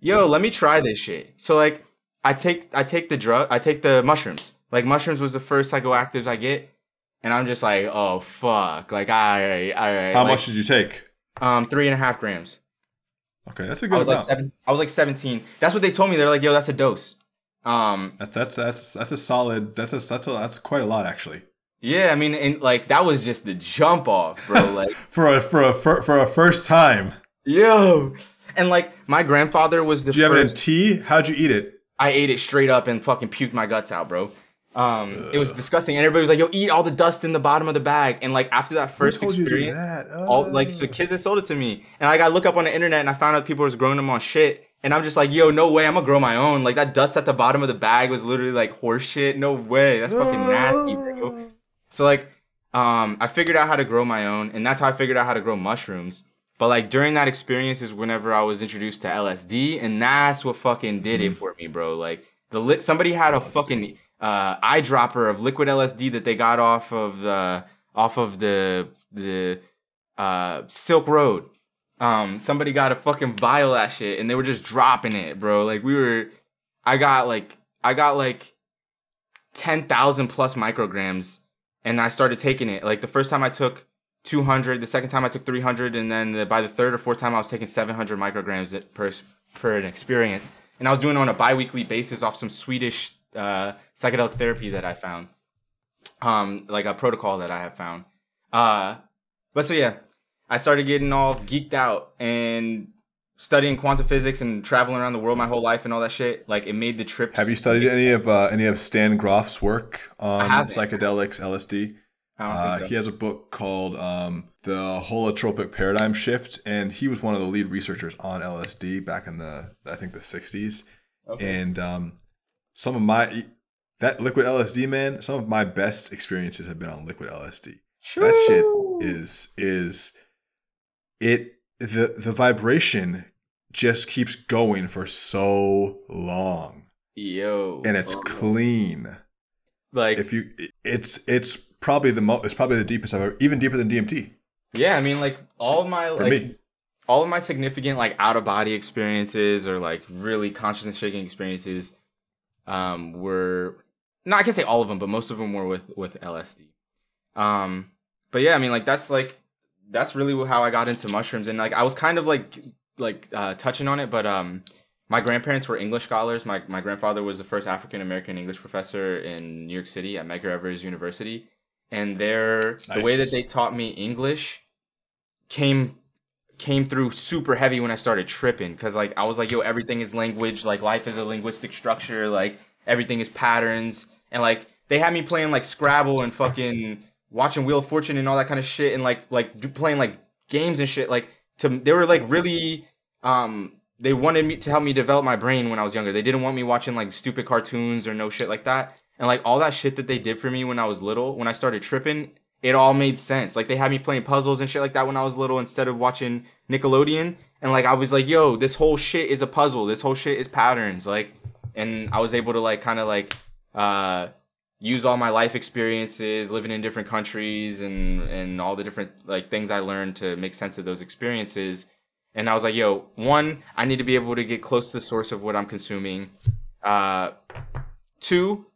yo, let me try this shit. So like, I take I take the drug, I take the mushrooms. Like mushrooms was the first psychoactives I get, and I'm just like, oh fuck, like I, I, How like, much did you take? Um, three and a half grams. Okay, that's a good was like seven. I was like seventeen. That's what they told me. They're like, "Yo, that's a dose." Um, That's that's that's that's a solid. That's a that's a that's quite a lot actually. Yeah, I mean, and like that was just the jump off, bro. Like, For a for a for, for a first time. yo, And like my grandfather was the Did you have it in tea? How'd you eat it? I ate it straight up and fucking puked my guts out, bro. Um, it was disgusting. And everybody was like, "Yo, eat all the dust in the bottom of the bag." And like after that first Who told you to do experience, that? all like Oh. so kids that sold it to me, and like I look up on the internet and I found out people was growing them on shit, and I'm just like, "Yo, no way, I'm gonna grow my own." Like that dust at the bottom of the bag was literally like horse shit. No way, that's fucking nasty, bro. So like, um, I figured out how to grow my own, and that's how I figured out how to grow mushrooms. But like during that experience is whenever I was introduced to LSD, and that's what fucking did it for me, bro. Like the lit, somebody had a fucking uh, eyedropper of liquid LSD that they got off of uh, off of the the uh, Silk Road. Um, somebody got a fucking vial of that shit, and they were just dropping it, bro. Like we were, I got like I got like ten thousand plus micrograms, and I started taking it. Like the first time I took 200, the second time I took 300, and then the, by the third or fourth time I was taking 700 micrograms per per an experience. And I was doing it on a biweekly basis off some Swedish uh, psychedelic therapy that I found, um, like a protocol that I have found. Uh, but so yeah, I started getting all geeked out and studying quantum physics and traveling around the world my whole life and all that shit. Like it made the trips. Have you studied any of uh, any of Stan Grof's work on psychedelics, LSD? Uh, so. He has a book called um, The Holotropic Paradigm Shift, and he was one of the lead researchers on LSD back in the I think the '60s. Okay. And um, some of my that liquid LSD man, some of my best experiences have been on liquid LSD. True. That shit is is it the the vibration just keeps going for so long. Yo. and it's clean. Like if you it's it's probably the most it's probably the deepest i've ever even deeper than dmt yeah, I mean like all of my for like me. all of my significant like out of body experiences or like really consciousness shaking experiences um were no I can't say all of them but most of them were with with LSD um but yeah I mean like that's like that's really how I got into mushrooms. And like I was kind of like like uh touching on it but um my grandparents were English scholars. My my grandfather was the first African American English professor in New York City at Medgar Evers University. And their the way that they taught me English came came through super heavy when I started tripping. Because like I was like yo everything is language. Like life is a linguistic structure. Like everything is patterns. And like they had me playing like Scrabble and fucking watching Wheel of Fortune and all that kind of shit and like like playing like games and shit. Like to they were like really um they wanted me to help me develop my brain when I was younger they didn't want me watching like stupid cartoons or no shit like that and like all that shit that they did for me when I was little when I started tripping it all made sense. Like they had me playing puzzles and shit like that when I was little instead of watching Nickelodeon. And like I was like, yo, this whole shit is a puzzle. This whole shit is patterns. Like, and I was able to like kind of like uh use all my life experiences, living in different countries and and all the different like things I learned to make sense of those experiences. And I was like, yo, one, I need to be able to get close to the source of what I'm consuming. Uh two,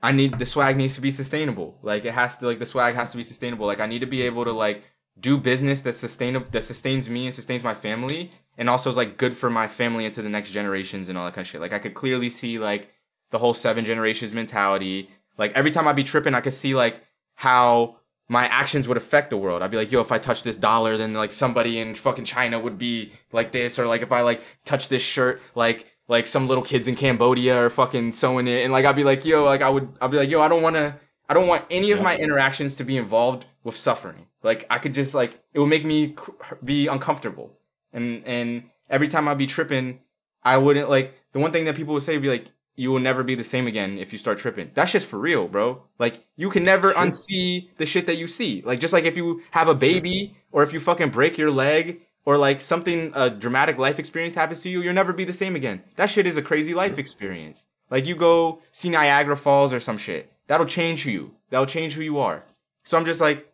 I need the swag needs to be sustainable. Like it has to like the swag has to be sustainable. Like I need to be able to like do business that sustainable that sustains me and sustains my family and also is like good for my family into the next generations and all that kind of shit. Like I could clearly see like the whole seven generations mentality. Like every time I'd be tripping, I could see like how my actions would affect the world. I'd be like, yo, if I touch this dollar, then like somebody in fucking China would be like this, or like if I like touch this shirt, like like some little kids in Cambodia are fucking sewing it, and like I'd be like, yo, like I would, I'd be like, yo, I don't want to, I don't want any of my interactions to be involved with suffering. Like I could just like it would make me be uncomfortable, and and every time I'd be tripping, I wouldn't like the one thing that people would say would be like, you will never be the same again if you start tripping. That's just for real, bro. Like you can never unsee the shit that you see. Like just like if you have a baby or if you fucking break your leg or like something a dramatic life experience happens to you, you'll never be the same again. That shit is a crazy life experience. Like you go see Niagara Falls or some shit. That'll change you. That'll change who you are. So I'm just like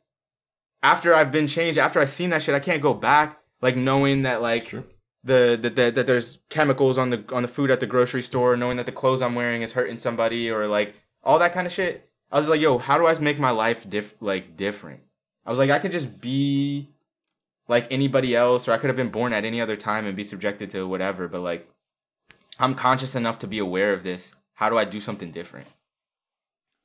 after I've been changed, after I've seen that shit, I can't go back like knowing that like. The, the, the that there's chemicals on the on the food at the grocery store, knowing that the clothes I'm wearing is hurting somebody or like all that kind of shit. I was like, yo, how do I make my life diff like different? I was like, I could just be like anybody else, or I could have been born at any other time and be subjected to whatever. But like, I'm conscious enough to be aware of this. How do I do something different?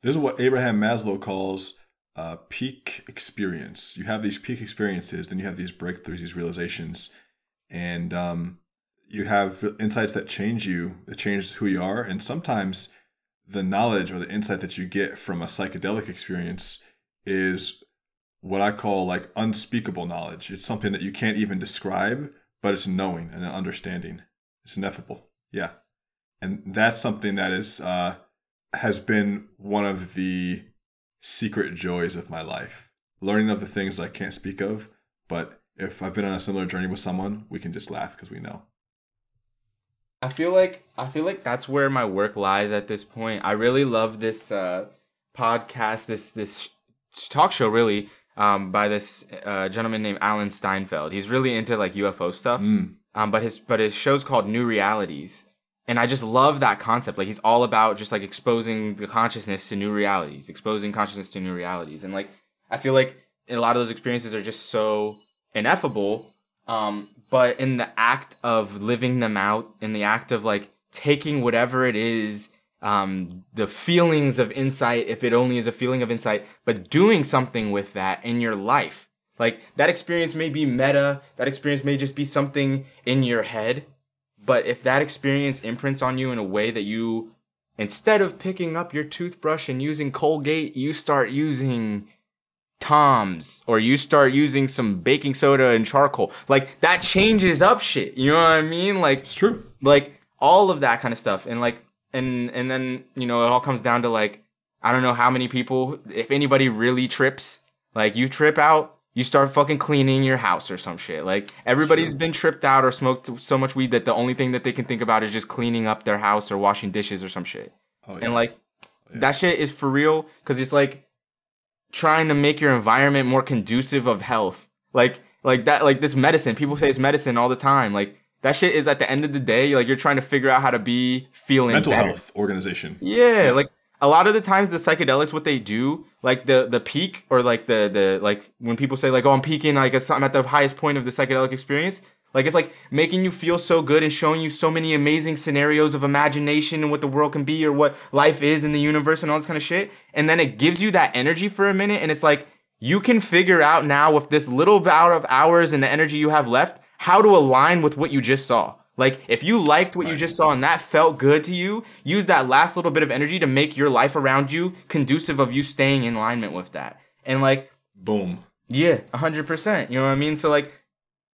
This is what Abraham Maslow calls uh, peak experience. You have these peak experiences, then you have these breakthroughs, these realizations, and um, you have insights that change you, that change who you are, and sometimes the knowledge or the insight that you get from a psychedelic experience is what I call like unspeakable knowledge. It's something that you can't even describe, but it's knowing and an understanding. It's ineffable. Yeah. And that's something that is uh has been one of the secret joys of my life. Learning of the things I can't speak of, but if I've been on a similar journey with someone, we can just laugh because we know. I feel like I feel like that's where my work lies at this point. I really love this uh, podcast, this this talk show, really, um, by this uh, gentleman named Alan Steinfeld. He's really into like UFO stuff, Mm. um, but his but his show's called New Realities, and I just love that concept. Like he's all about just like exposing the consciousness to new realities, exposing consciousness to new realities, and like I feel like a lot of those experiences are just so ineffable um, but in the act of living them out, in the act of like taking whatever it is, um, the feelings of insight, if it only is a feeling of insight, but doing something with that in your life. Like that experience may be meta, that experience may just be something in your head, but if that experience imprints on you in a way that you, instead of picking up your toothbrush and using Colgate, you start using Tom's or you start using some baking soda and charcoal. Like that changes up shit. You know what I mean? Like It's true. like all of that kind of stuff. And like and and then, you know, it all comes down to like I don't know how many people if anybody really trips, like you trip out, you start fucking cleaning your house or some shit. Like everybody's Sure. been tripped out or smoked so much weed that the only thing that they can think about is just cleaning up their house or washing dishes or some shit. Oh, yeah. And like Yeah. that shit is for real because it's like trying to make your environment more conducive of health. Like like that like this medicine. People say it's medicine all the time. Like that shit is at the end of the day, like you're trying to figure out how to be feeling mental better. health organization. Yeah, Yeah. like a lot of the times the psychedelics what they do, like the the peak or like the the like when people say like oh I'm peaking like I'm at the highest point of the psychedelic experience, like it's like making you feel so good and showing you so many amazing scenarios of imagination and what the world can be or what life is in the universe and all this kind of shit. And then it gives you that energy for a minute and it's like you can figure out now with this little bout of hours and the energy you have left how to align with what you just saw. Like if you liked what you just saw and that felt good to you, use that last little bit of energy to make your life around you conducive of you staying in alignment with that. And like, Boom. yeah, 100%. You know what I mean? So like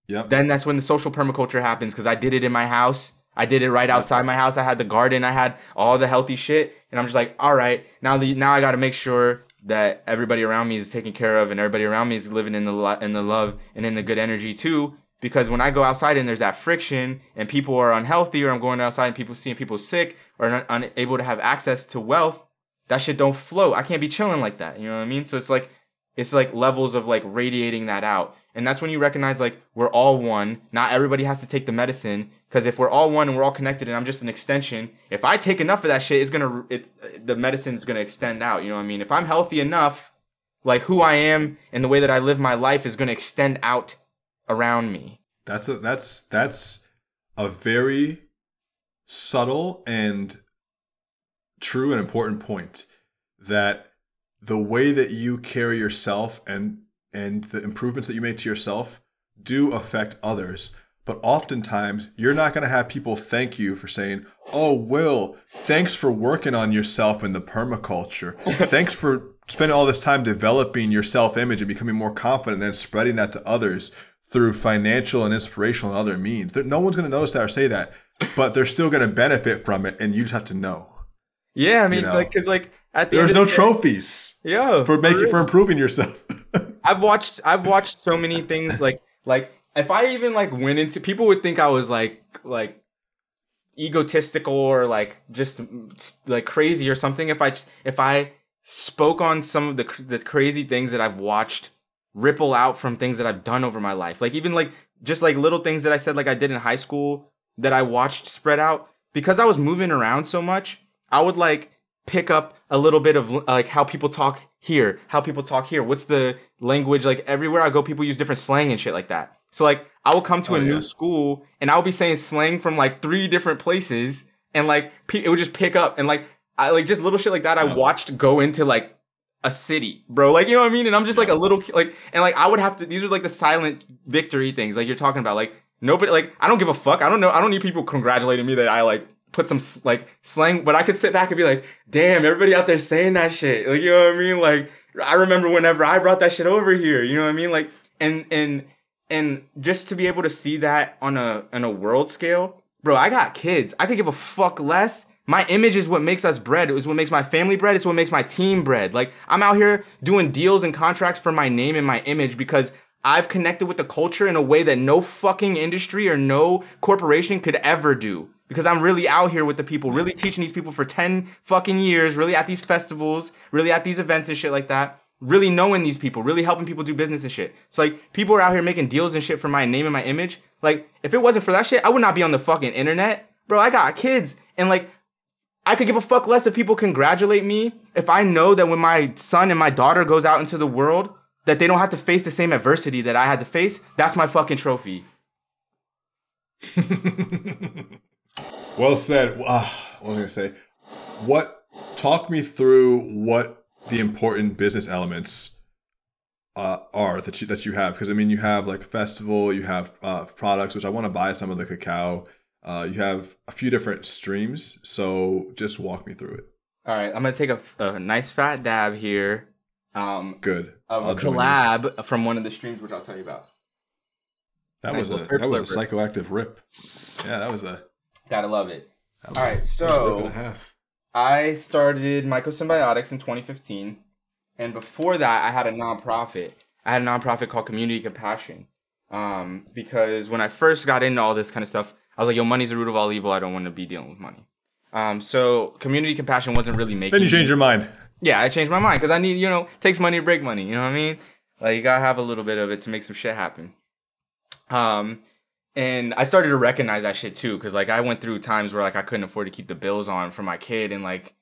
Yep. then that's when the social permaculture happens because I did it in my house. I did it right outside my house. I had the garden. I had all the healthy shit, and I'm just like, all right, now the now I got to make sure that everybody around me is taken care of, and everybody around me is living in the lo- in the love and in the good energy too. Because when I go outside and there's that friction, and people are unhealthy, or I'm going outside and people seeing people sick or not unable to have access to wealth, that shit don't flow. I can't be chilling like that. You know what I mean? So it's like it's like levels of like radiating that out and that's when you recognize like we're all one. Not everybody has to take the medicine because if we're all one and we're all connected and i'm just an extension if i take enough of that shit it's gonna it, the medicine's gonna extend out you know what i mean? If i'm healthy enough like who i am and the way that i live my life is gonna extend out around me. That's a, that's that's a very subtle and true and important point that the way that you carry yourself and and the improvements that you make to yourself do affect others. But oftentimes you're not going to have people thank you for saying oh will thanks for working on yourself in the permaculture. Thanks for spending all this time developing your self-image and becoming more confident and then spreading that to others through financial and inspirational and other means. No one's going to notice that or say that but they're still going to benefit from it and you just have to know. Yeah i mean You know. like because like at the there's no the trophies. Yeah for making for improving yourself. I've watched I've watched so many things like like if I even like went into people would think I was like like egotistical or like just like crazy or something. If I if I spoke on some of the the crazy things that I've watched ripple out from things that I've done over my life. Like even like just like little things that I said like I did in high school that I watched spread out. Because I was moving around so much I would like pick up a little bit of like how people talk here, how people talk here. What's the language like everywhere I go people use different slang and shit like that. So like I will come to Oh, a new school and I'll be saying slang from like three different places and like it would just pick up and like I like just little shit like that I Yeah. watched go into like a city, bro. Like you know what I mean? And I'm just like a little like and like I would have to these are like the silent victory things like you're talking about like nobody like I don't give a fuck. I don't know. I don't need people congratulating me that I like put some like slang, but I could sit back and be like, damn, everybody out there saying that shit. Like, you know what I mean? Like, I remember whenever I brought that shit over here. You know what I mean? Like, and and and just to be able to see that on a on a world scale, bro. I got kids. I could give a fuck less. My image is what makes us bread. It was what makes my family bread. It's what makes my team bread. Like I'm out here doing deals and contracts for my name and my image because I've connected with the culture in a way that no fucking industry or no corporation could ever do. Because I'm really out here with the people, really teaching these people for 10 fucking years, really at these festivals, really at these events and shit like that. Really knowing these people, really helping people do business and shit. So like people are out here making deals and shit for my name and my image. Like if it wasn't for that shit, I would not be on the fucking internet. Bro, I got kids and like I could give a fuck less if people congratulate me if I know that when my son and my daughter goes out into the world that they don't have to face the same adversity that I had to face. That's my fucking trophy. well said. Uh, what was I gonna say? What talk me through what the important business elements uh, are that you that you have? Because I mean, you have like a festival, you have uh, products, which I want to buy some of the cacao. Uh, you have a few different streams, so just walk me through it. All right, I'm gonna take a, a nice fat dab here. Um, Good. of I'll a collab from one of the streams, which I'll tell you about. That Nice was a that was a psychoactive rip. Yeah, that was a. Gotta love it. All right, so and a half. I started Mycosymbiotics in 2015, and before that, I had a nonprofit. I had a nonprofit called Community Compassion. Um, because when I first got into all this kind of stuff, I was like, "Yo, money's the root of all evil. I don't want to be dealing with money." Um, so Community Compassion wasn't really making. Then you me- change your mind. yeah, I changed my mind because I need, you know, takes money to break money. You know what I mean? Like you gotta have a little bit of it to make some shit happen. Um, and I started to recognize that shit too, because like I went through times where like I couldn't afford to keep the bills on for my kid, and like,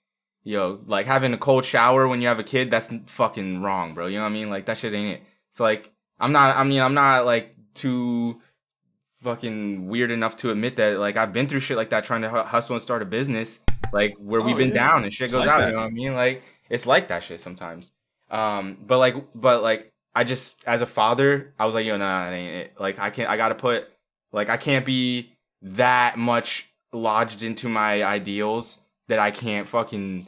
yo, like having a cold shower when you have a kid, that's fucking wrong, bro. You know what I mean? Like that shit ain't it. So like, I'm not. I mean, I'm not like too fucking weird enough to admit that like I've been through shit like that trying to hu- hustle and start a business like where we've Oh, been yeah. down and shit It's goes like out that. you know what I mean like it's like that shit sometimes um but like but like I just as a father I was like yo nah that ain't it like I can't I gotta put like I can't be that much lodged into my ideals that I can't fucking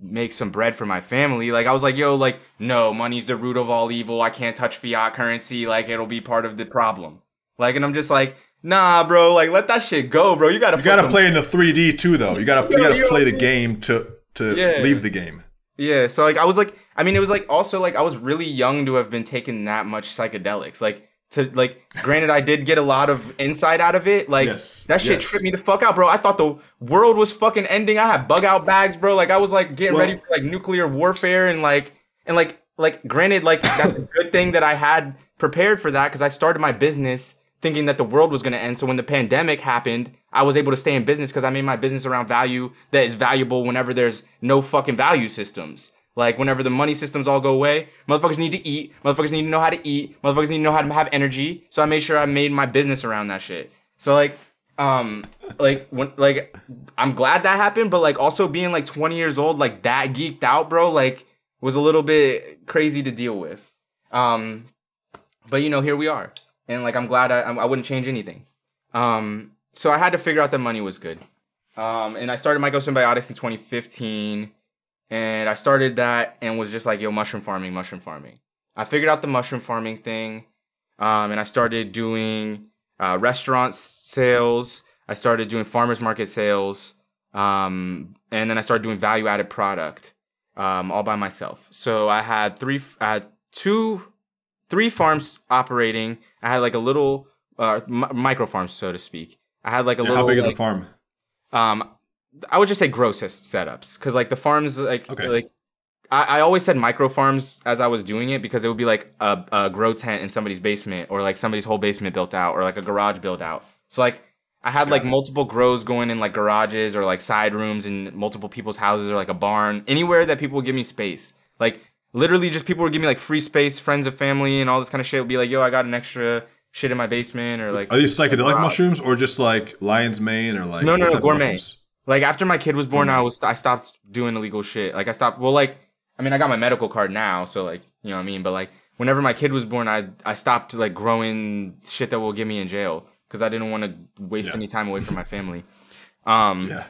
make some bread for my family. Like I was like, yo, like no, money's the root of all evil. I can't touch fiat currency. Like it'll be part of the problem. Like, and I'm just like, nah, bro. Like let that shit go, bro. You gotta You gotta some- play in the 3D too, though. You gotta you gotta yo, play the game to to Yeah. leave the game. Yeah. So like I was like, I mean, it was like also like I was really young to have been taking that much psychedelics. Like to like, granted, I did get a lot of insight out of it. Like Yes, that shit yes. tripped me the fuck out, bro. I thought the world was fucking ending. I had bug out bags, bro. Like I was like getting Well- ready for like nuclear warfare and like and like like granted, like that's a good thing that I had prepared for that because I started my business thinking that the world was gonna end. So when the pandemic happened, I was able to stay in business because I made my business around value that is valuable whenever there's no fucking value systems. Like whenever the money systems all go away, motherfuckers need to eat. Motherfuckers need to know how to eat. Motherfuckers need to know how to have energy. So I made sure I made my business around that shit. So like, um, like when like I'm glad that happened, but like also being like 20 years old, like that geeked out, bro, like was a little bit crazy to deal with. Um, but you know, here we are, and like I'm glad I I wouldn't change anything. Um, so I had to figure out that money was good. Um, and I started Mycosymbiotics in 2015, and I started that and was just like, yo, mushroom farming, mushroom farming. I figured out the mushroom farming thing, um, and I started doing uh, restaurant sales. I started doing farmers market sales, um, and then I started doing value added product um, all by myself. So I had three, I had two, three farms operating. I had like a little uh, mi- micro farm, so to speak. I had like a little. How big is like, the farm? um, I would just say grossest setups because like the farms like Okay. like I, I always said micro farms as I was doing it because it would be like a, a grow tent in somebody's basement or like somebody's whole basement built out or like a garage built out. So like I had like it. multiple grows going in like garages or like side rooms in multiple people's houses or like a barn anywhere that people would give me space. Like literally just people would give me like free space, friends of family and all this kind of shit would be like, yo, I got an extra shit in my basement or like Are these psychedelic mushrooms or just like lion's mane or like No, no, no, gourmet. mushrooms? Like after my kid was born, Mm. I was I stopped doing illegal shit. Like I stopped. Well, like I mean, I got my medical card now, so like you know what I mean. But like whenever my kid was born, I I stopped like growing shit that will get me in jail because I didn't want to waste Yeah. any time away from my family. Um, Yeah.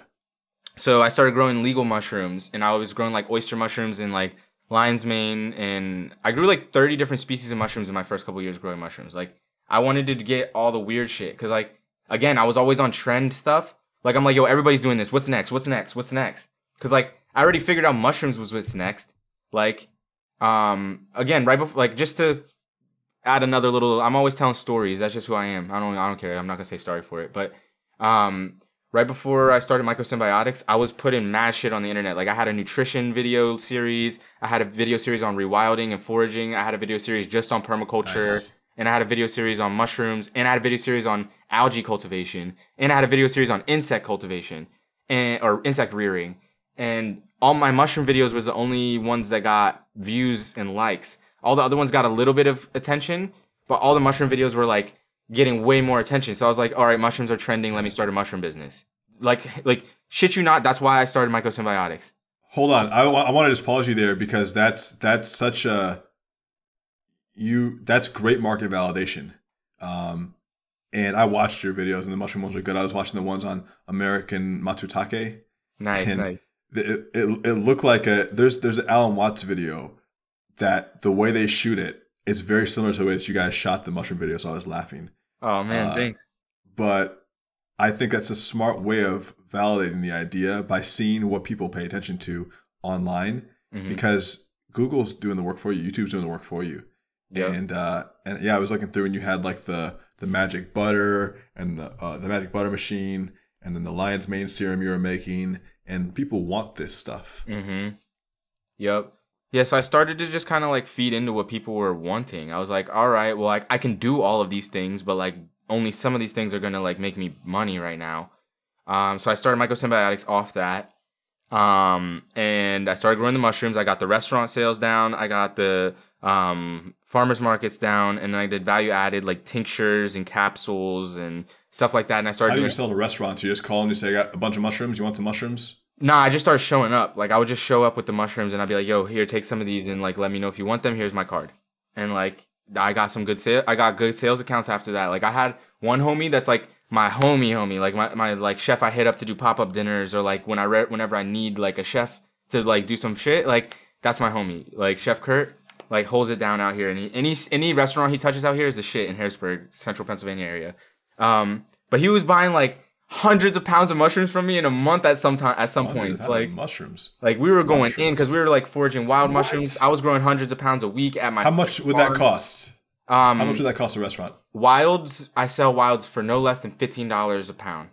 so I started growing legal mushrooms, and I was growing like oyster mushrooms and like lion's mane, and I grew like 30 different species of mushrooms in my first couple years growing mushrooms. Like I wanted to get all the weird shit, because like again, I was always on trend stuff. Like I'm like, yo, everybody's doing this. What's next? What's next? What's next? Because like I already figured out mushrooms was what's next. Like, um, again, right before, like just to add another little, I'm always telling stories. That's just who I am. I don't, I don't care. I'm not gonna say sorry for it. But, um, right before I started Mycosymbiotics, I was putting mad shit on the internet. Like I had a nutrition video series. I had a video series on rewilding and foraging. I had a video series just on permaculture Nice. And I had a video series on mushrooms, and I had a video series on algae cultivation, and I had a video series on insect cultivation and or insect rearing. And all my mushroom videos was the only ones that got views and likes. All the other ones got a little bit of attention, but all the mushroom videos were like getting way more attention. So I was like, all right, mushrooms are trending. Let me start a mushroom business. Like, like shit you not. That's why I started Mycosymbiotics. Hold on. I, I want to just pause you there because that's that's such a you that's great market validation. Um, and I watched your videos and the mushroom ones are good. I was watching the ones on American Matsutake. Nice, nice. It, it, it looked like a there's there's an Alan Watts video that the way they shoot it is very similar to the way that you guys shot the mushroom video. So I was laughing. Oh man, uh, thanks. but I think that's a smart way of validating the idea by seeing what people pay attention to online Mhm. because Google's doing the work for you, YouTube's doing the work for you. Yeah. And uh and yeah, I was looking through and you had like the the magic butter and the uh, the magic butter machine and then the lion's mane serum you were making and people want this stuff. Mm-hmm. Yep. Yeah, so I started to just kind of like feed into what people were wanting. I was like, all right, well, like I can do all of these things, but like only some of these things are gonna like make me money right now. Um, so I started Mycosymbiotics off that. Um, and I started growing the mushrooms. I got the restaurant sales down. I got the um farmers markets down, and then I did value added like tinctures and capsules and stuff like that. And I started. How do doing you sell to restaurants? You just call and you say, I got a bunch of mushrooms. You want some mushrooms? Nah, I just started showing up. Like I would just show up with the mushrooms and I'd be like, "Yo, here, take some of these and like let me know if you want them. Here's my card." And like I got some good sale. I got good sales accounts after that. Like I had one homie that's like my homie, homie, like my, my like chef I hit up to do pop up dinners or like when I re- whenever I need like a chef to like do some shit. Like that's my homie. Like Chef Kurt, like holds it down out here. And he, any any restaurant he touches out here is the shit in Harrisburg, Central Pennsylvania area. Um, but he was buying like hundreds of pounds of mushrooms from me in a month at some time at some points. Like mushrooms. like we were going in because we were like foraging wild What? mushrooms. I was growing hundreds of pounds a week at my. How much would that cost? Um, How much would that cost a restaurant? wilds? I sell wilds for no less than fifteen dollars a pound.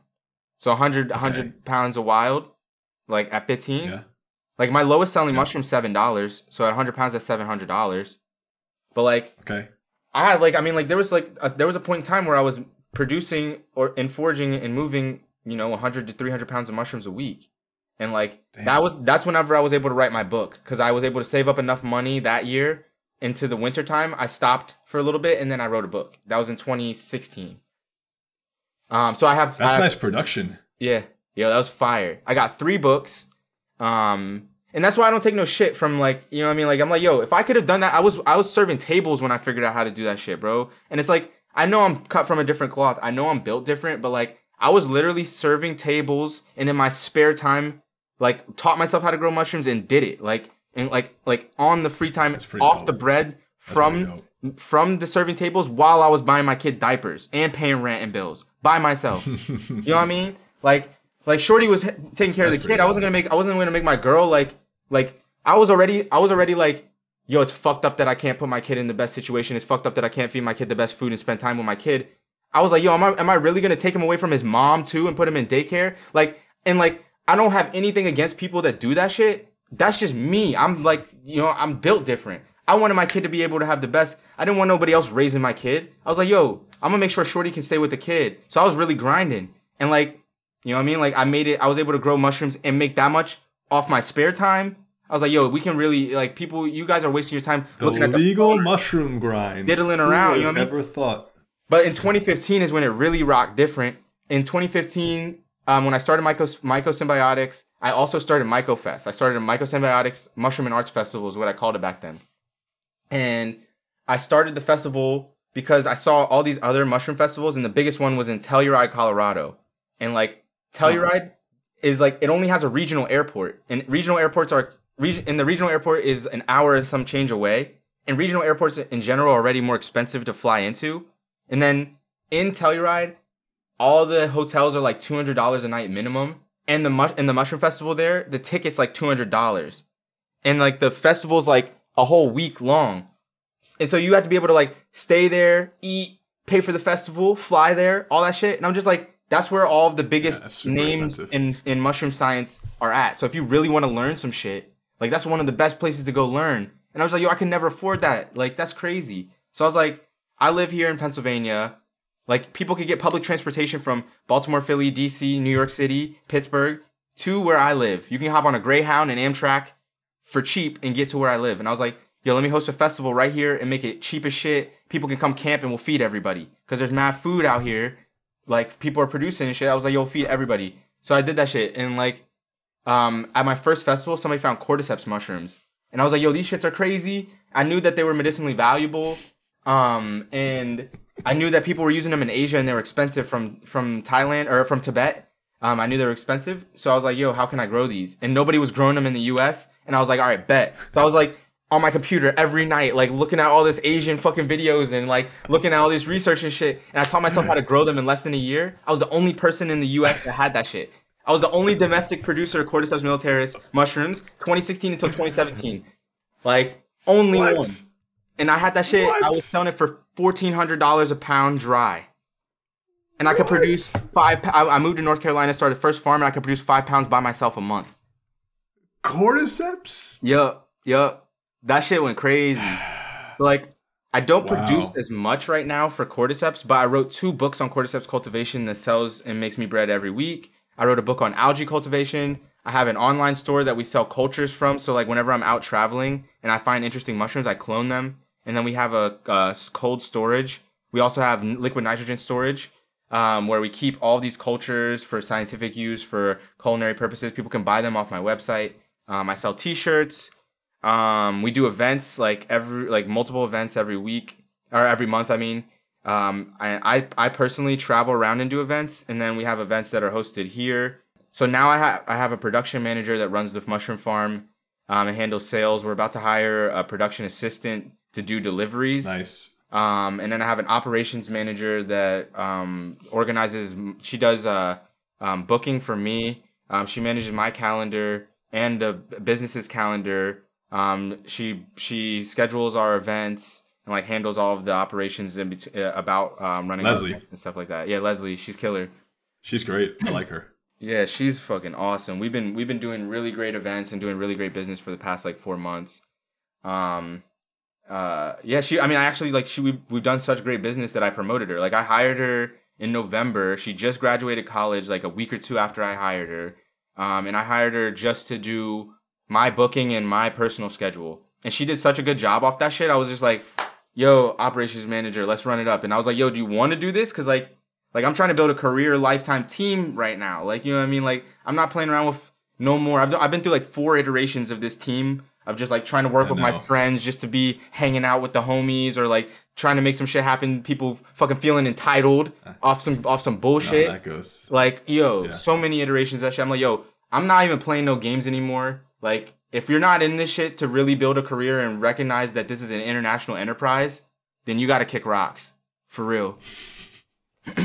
So 100, 100 pounds of wild, like at fifteen. Yeah. Like my lowest selling Yeah. mushroom seven dollars. So at hundred pounds, that's seven hundred dollars. But like Okay. I had like I mean like there was like a, there was a point in time where I was producing or and foraging and moving you know 100 to 300 pounds of mushrooms a week and like Damn. that was that's whenever I was able to write my book because I was able to save up enough money that year into the winter time I stopped for a little bit and then I wrote a book that was in 2016 um so I have That's I have- nice production. yeah. Yeah, that was fire. I got three books. Um and that's why I don't take no shit from like, you know what I mean? Like I'm like, yo, if I could have done that, I was I was serving tables when I figured out how to do that shit, bro. And it's like I know I'm cut from a different cloth. I know I'm built different, but like I was literally serving tables and in my spare time like taught myself how to grow mushrooms and did it. Like and like like on the free time off dope. the bread from from the serving tables while I was buying my kid diapers and paying rent and bills by myself. You know what I mean? Like, like Shorty was taking care of the kid. I wasn't gonna make. I wasn't gonna make my girl like, like I was already. I was already like, yo, it's fucked up that I can't put my kid in the best situation. It's fucked up that I can't feed my kid the best food and spend time with my kid. I was like, yo, am I, am I really gonna take him away from his mom too and put him in daycare? Like, and like, I don't have anything against people that do that shit. That's just me. I'm like, you know, I'm built different. I wanted my kid to be able to have the best. I didn't want nobody else raising my kid. I was like, yo, I'm gonna make sure Shorty can stay with the kid. So I was really grinding. And like, you know what I mean? Like I made it, I was able to grow mushrooms and make that much off my spare time. I was like, yo, we can really like people, you guys are wasting your time The looking at the legal mushroom grind. Diddling around, you know what I mean? Ever thought? But in 2015 is when it really rocked different. In 2015, um, when I started Myco, Mycosymbiotics, I also started MycoFest. I started a Mycosymbiotics Mushroom and Arts Festival is what I called it back then. And I started the festival because I saw all these other mushroom festivals, and the biggest one was in Telluride, Colorado. And like Telluride is like it only has a regional airport, and regional airports are region. And the regional airport is an hour and some change away. And regional airports in general are already more expensive to fly into. And then in Telluride, all the hotels are like two hundred dollars a night minimum, and the mush and the mushroom festival there, the ticket's like two hundred dollars, and like the festival's like a whole week long, and so you have to be able to like stay there, eat, pay for the festival, fly there, all that shit, and I'm just like. That's where all of the biggest super names expensive. in, in mushroom science are at. So if you really want to learn some shit, like that's one of the best places to go learn. And I was like, yo, I can never afford that. Like that's crazy. So I was like, I live here in Pennsylvania. Like people could get public transportation from Baltimore, Philly, DC, New York City, Pittsburgh to where I live. You can hop on a Greyhound and Amtrak for cheap and get to where I live. And I was like, yo, let me host a festival right here and make it cheap as shit. People can come camp and we'll feed everybody. Cause there's mad food out here. Like people are producing and shit. I was like, yo, feed everybody. So I did that shit. And like, um, at my first festival, somebody found cordyceps mushrooms. And I was like, yo, these shits are crazy. I knew that they were medicinally valuable. Um, and I knew that people were using them in Asia and they were expensive from from Thailand or from Tibet. Um, I knew they were expensive, so I was like, "Yo, how can I grow these?" And nobody was growing them in the U.S. And I was like, "All right, bet." So I was like on my computer every night, like looking at all this Asian fucking videos and like looking at all this research and shit. And I taught myself how to grow them in less than a year. I was the only person in the U.S. that had that shit. I was the only domestic producer of Cordyceps militaris mushrooms, 2016 until 2017. Like only What? one. And I had that shit. I was selling it for fourteen hundred dollars a pound dry. And I could What? produce five. I, I moved to North Carolina, started first farm, and I could produce five pounds by myself a month. Cordyceps? Yup, yup. That shit went crazy. So like, I don't Wow. produce as much right now for cordyceps, but I wrote two books on cordyceps cultivation that sells and makes me bread every week. I wrote a book on algae cultivation. I have an online store that we sell cultures from. So like, whenever I'm out traveling and I find interesting mushrooms, I clone them. And then we have a, uh cold storage. We also have liquid nitrogen storage. Um, where we keep all these cultures for scientific use for culinary purposes. People can buy them off my website. Um, I sell T-shirts. Um, we do events like every like multiple events every week or every month. I mean, um, I, I I personally travel around and do events, and then we have events that are hosted here. So now I have I have a production manager that runs the mushroom farm um, and handles sales. We're about to hire a production assistant to do deliveries. Nice. Um, and then I have an operations manager that um, organizes. She does uh, um, booking for me. Um, she manages my calendar and the business's calendar. Um, she she schedules our events and like handles all of the operations in between uh, about um, running Leslie. and stuff like that. Yeah, Leslie, she's killer. She's great. I like her. Yeah, she's fucking awesome. We've been we've been doing really great events and doing really great business for the past like four months. Um, uh, yeah, she. I mean, I actually like she. We we've done such great business that I promoted her. Like I hired her in November. She just graduated college like a week or two after I hired her. Um, and I hired her just to do my booking and my personal schedule. And she did such a good job off that shit. I was just like, yo, operations manager, let's run it up. And I was like, yo, do you want to do this? Cause like, like I'm trying to build a career lifetime team right now. Like, you know what I mean? Like, I'm not playing around with no more. I've, I've been through like four iterations of this team of just like trying to work I with my friends just to be hanging out with the homies or like trying to make some shit happen. People fucking feeling entitled uh. off some off some bullshit. that goes. Like, yo, Yeah. so many iterations of that shit. I'm like, yo, I'm not even playing no games anymore. Like, if you're not in this shit to really build a career and recognize that this is an international enterprise, then you gotta kick rocks. For real.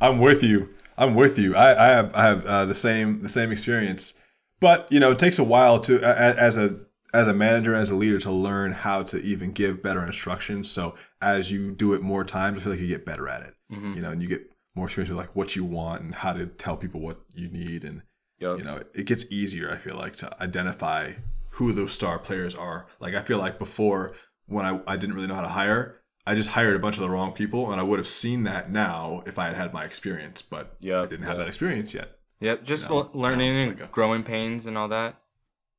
I'm with you. I'm with you. I, I have I have uh, the same the same experience, but you know it takes a while to a- as a as a manager as a leader to learn how to even give better instructions. So as you do it more times, I feel like you get better at it. Mhm. You know, and you get more experience with like what you want and how to tell people what you need, and Yo, you know it gets easier. I feel like to identify who those star players are. Like I feel like before when I, I didn't really know how to hire. I just hired a bunch of the wrong people, and I would have seen that now if I had had my experience. But yeah. I didn't have that experience yet. Yep, just No, l- learning and like a- growing pains and all that.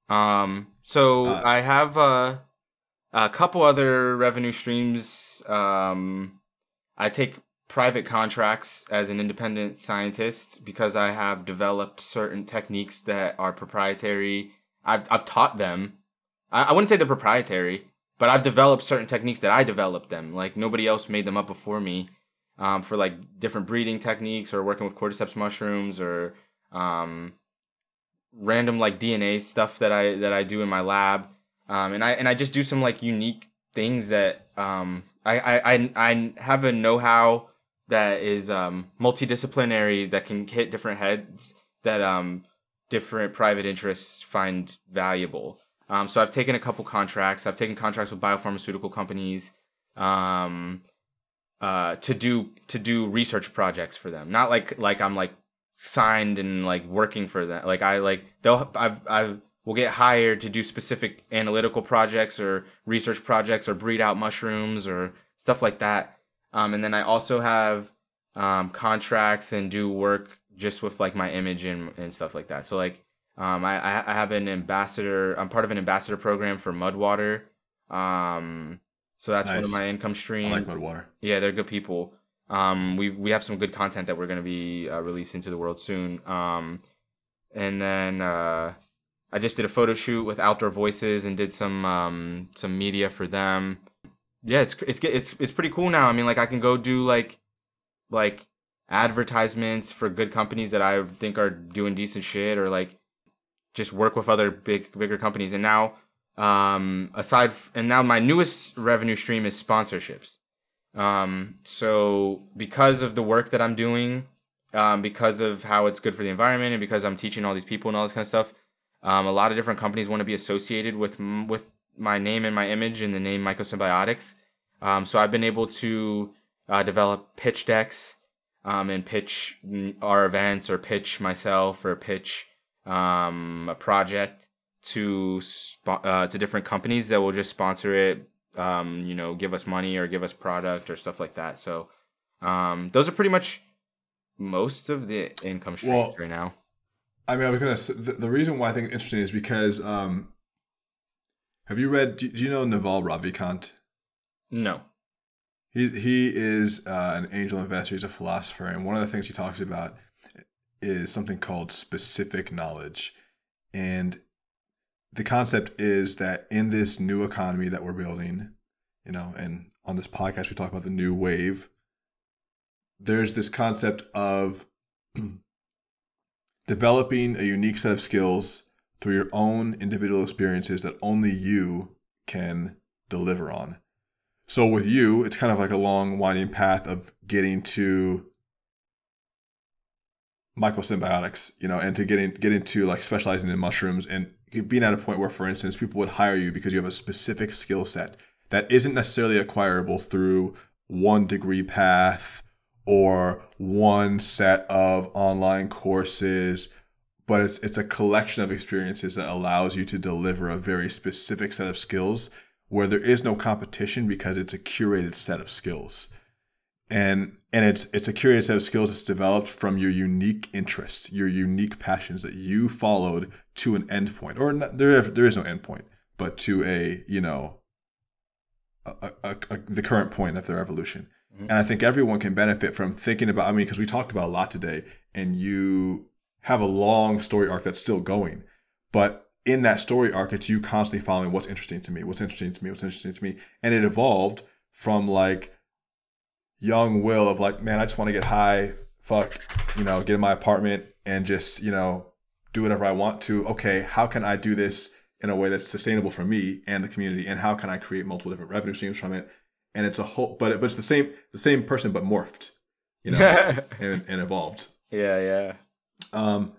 Um, so Uh, I have uh, a couple other revenue streams. Um, I take private contracts as an independent scientist because I have developed certain techniques that are proprietary. I've I've taught them. I, I wouldn't say they're proprietary. but I've developed certain techniques that I developed them. Like nobody else made them up before me. Um, for like different breeding techniques or working with cordyceps mushrooms or um, random like DNA stuff that I that I do in my lab. Um, and I and I just do some like unique things that um, I, I I I have a know-how that is um, multidisciplinary that can hit different heads that um, different private interests find valuable. Um, so I've taken a couple contracts. I've taken contracts with biopharmaceutical companies um, uh, to do to do research projects for them. Not like like I'm like signed and like working for them. Like I like they'll I've I've will get hired to do specific analytical projects or research projects or breed out mushrooms or stuff like that. Um, and then I also have um, contracts and do work just with like my image and, and stuff like that. So like um, I, I have an ambassador. I'm part of an ambassador program for Mudwater. Um, so that's nice. one of my income streams. I like Mudwater. Yeah, they're good people. Um, we we have some good content that we're going to be uh, releasing to the world soon. Um, and then uh, I just did a photo shoot with Outdoor Voices and did some um, some media for them. Yeah, it's it's it's it's pretty cool now. I mean, like I can go do like like advertisements for good companies that I think are doing decent shit, or like just work with other big bigger companies. And now, um, aside f- and now my newest revenue stream is sponsorships. Um, so because of the work that I'm doing, um, because of how it's good for the environment, and because I'm teaching all these people and all this kind of stuff, um, a lot of different companies want to be associated with with my name and my image and the name Mycosymbiotics. Um, so I've been able to uh, develop pitch decks um, and pitch our events or pitch myself or pitch um, a project to uh, to different companies that will just sponsor it um, you know give us money or give us product or stuff like that so um, those are pretty much most of the income streams well, right now i mean i was gonna the, the reason why i think it's interesting is because um, have you read do, do you know naval ravikant no he he is uh, an angel investor. He's a philosopher, and one of the things he talks about is something called specific knowledge, and the concept is that in this new economy that we're building, you know, and on this podcast we talk about the new wave. There's this concept of developing a unique set of skills through your own individual experiences that only you can deliver on. So with you, it's kind of like a long winding path of getting to mycosymbiotics, you know, and to getting getting to like specializing in mushrooms and being at a point where, for instance, people would hire you because you have a specific skill set that isn't necessarily acquirable through one degree path or one set of online courses but it's it's a collection of experiences that allows you to deliver a very specific set of skills where there is no competition because it's a curated set of skills and and it's it's a curated set of skills that's developed from your unique interests your unique passions that you followed to an endpoint or not, there there is no endpoint but to a you know a, a, a, the current point of their evolution mm-hmm. and i think everyone can benefit from thinking about i mean because we talked about a lot today and you have a long story arc that's still going but in that story arc, it's you constantly following what's interesting to me, what's interesting to me, what's interesting to me. And it evolved from like young Will of like, man, I just want to get high, fuck, you know, get in my apartment and just, you know, do whatever I want to. Okay, how can I do this in a way that's sustainable for me and the community? And how can I create multiple different revenue streams from it? And it's a whole, but, it, but it's the same, the same person, but morphed, you know, and, and evolved. Yeah, yeah. Um,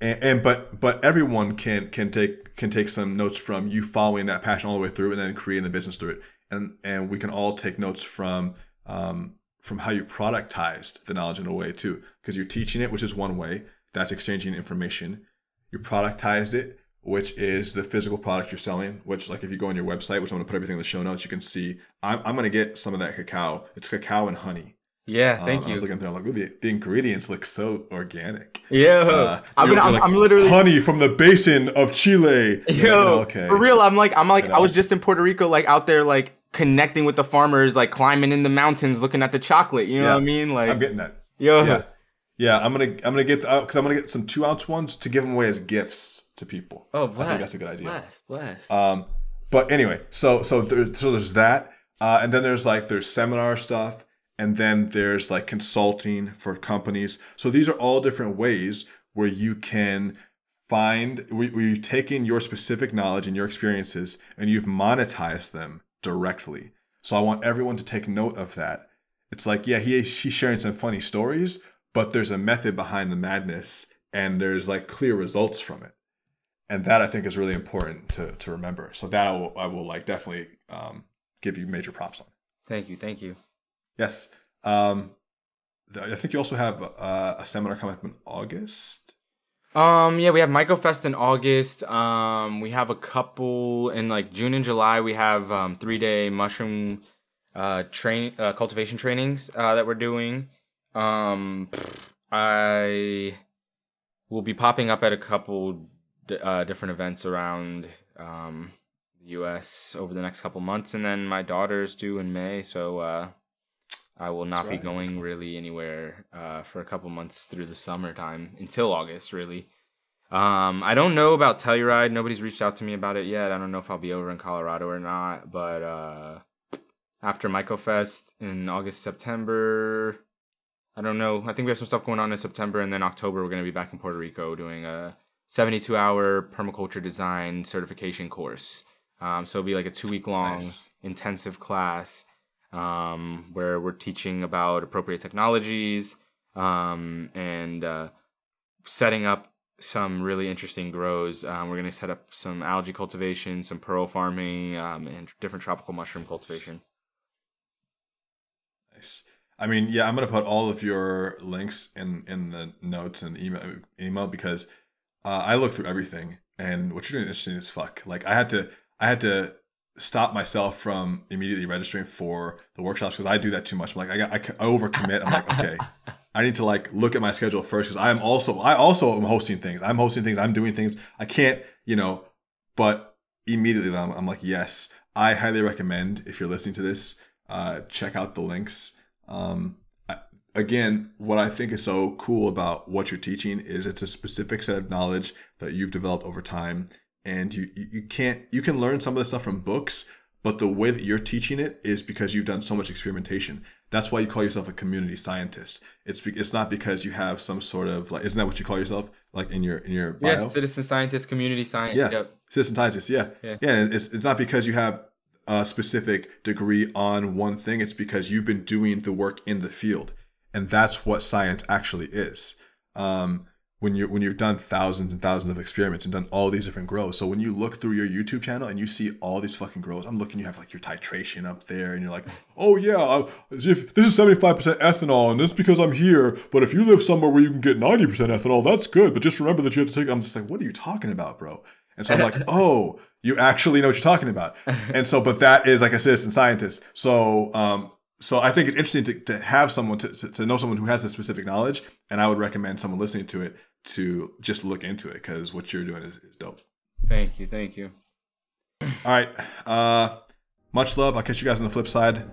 and, and, but but everyone can can take can take some notes from you following that passion all the way through and then creating a business through it. And and we can all take notes from um, from how you productized the knowledge in a way too. Because you're teaching it which is one way. That's exchanging information. You productized it which is the physical product you're selling which like if you go on your website which i'm going to put everything in the show notes you can see i'm, I'm going to get some of that cacao. It's cacao and honey yeah, thank um, you. I was looking through, I'm like, the, the ingredients look so organic. Yeah, uh, I mean, I'm, like, I'm, literally honey from the basin of Chile. Yo, like, okay, for real. I'm like, I'm like? I was just in Puerto Rico, like out there, like connecting with the farmers, like climbing in the mountains, looking at the chocolate. You know yeah, what I mean? Like, I'm getting that. Yo, yeah, yeah. I'm gonna, I'm gonna get because uh, I'm gonna get some two ounce ones to give them away as gifts to people. Oh, bless. I think that's a good idea. Bless, bless. Um, but anyway, so so there, so there's that, uh, and then there's like there's seminar stuff, and then there's like consulting for companies. So these are all different ways where you can find you've taken your specific knowledge and your experiences and you've monetized them directly. So I want everyone to take note of that. It's like, yeah, he he's sharing some funny stories, but there's a method behind the madness and there's like clear results from it. And that I think is really important to to remember. So that I will, I will like definitely um, give you major props on. Thank you, thank you. Yes. Um, I think you also have uh, a seminar coming up in August. Um, yeah, we have MycoFest in August. Um, we have a couple in like June and July. We have um, three day mushroom uh train uh, cultivation trainings uh, that we're doing. Um, I will be popping up at a couple d- uh, different events around um the U.S. over the next couple months, and then my daughter's due in May, so uh, I will not be going really anywhere uh, for a couple months through the summertime until August, really. Um, I don't know about Telluride. Nobody's reached out to me about it yet. I don't know if I'll be over in Colorado or not. But uh, after MycoFest in August, September, I don't know. I think we have some stuff going on in September, and then October we're gonna be back in Puerto Rico doing a 72-hour permaculture design certification course. Um, so it'll be like a two-week long Nice. intensive class um, where we're teaching about appropriate technologies um, and uh, setting up some really interesting grows. Um, we're going to set up some algae cultivation, some pearl farming, um, and different tropical mushroom cultivation. Nice. I mean, yeah, I'm gonna put all of your links in in the notes and email email because uh, I look through everything, and what you're doing is interesting as fuck. Like I had to I had to stop myself from immediately registering for the workshops because I do that too much. I'm like I got I, I overcommit. I'm like okay, I need to like look at my schedule first because I am also I also am hosting things. I'm hosting things. I'm doing things. I can't you know, but immediately I'm, I'm like yes, I highly recommend if you're listening to this, uh, check out the links. Um, I, again, what I think is so cool about what you're teaching is it's a specific set of knowledge that you've developed over time, and you you can't you can learn some of this stuff from books, but the way that you're teaching it is because you've done so much experimentation. That's why you call yourself a community scientist. It's it's not because you have some sort of like isn't that what you call yourself like in your in your bio? Yeah, citizen scientist, community science. Yeah. Yep. Citizen scientist, yeah. Yeah. Yeah, and it's, it's not because you have a specific degree on one thing, it's because you've been doing the work in the field. And that's what science actually is. Um, when you when you've done thousands and thousands of experiments and done all these different grows. So when you look through your YouTube channel and you see all these fucking grows, I'm looking, you have like your titration up there, and you're like, oh yeah, if this is 75% ethanol, and that's because I'm here. But if you live somewhere where you can get 90% ethanol, that's good. But just remember that you have to take. I'm just like, what are you talking about, bro? And so I'm like, oh, you actually know what you're talking about. And so, but that is like a citizen scientist. So, um, so I think it's interesting to, to have someone to, to, to know someone who has this specific knowledge. And I would recommend someone listening to it to just look into it because what you're doing is, is dope. Thank you. Thank you. All right. Uh, much love. I'll catch you guys on the flip side.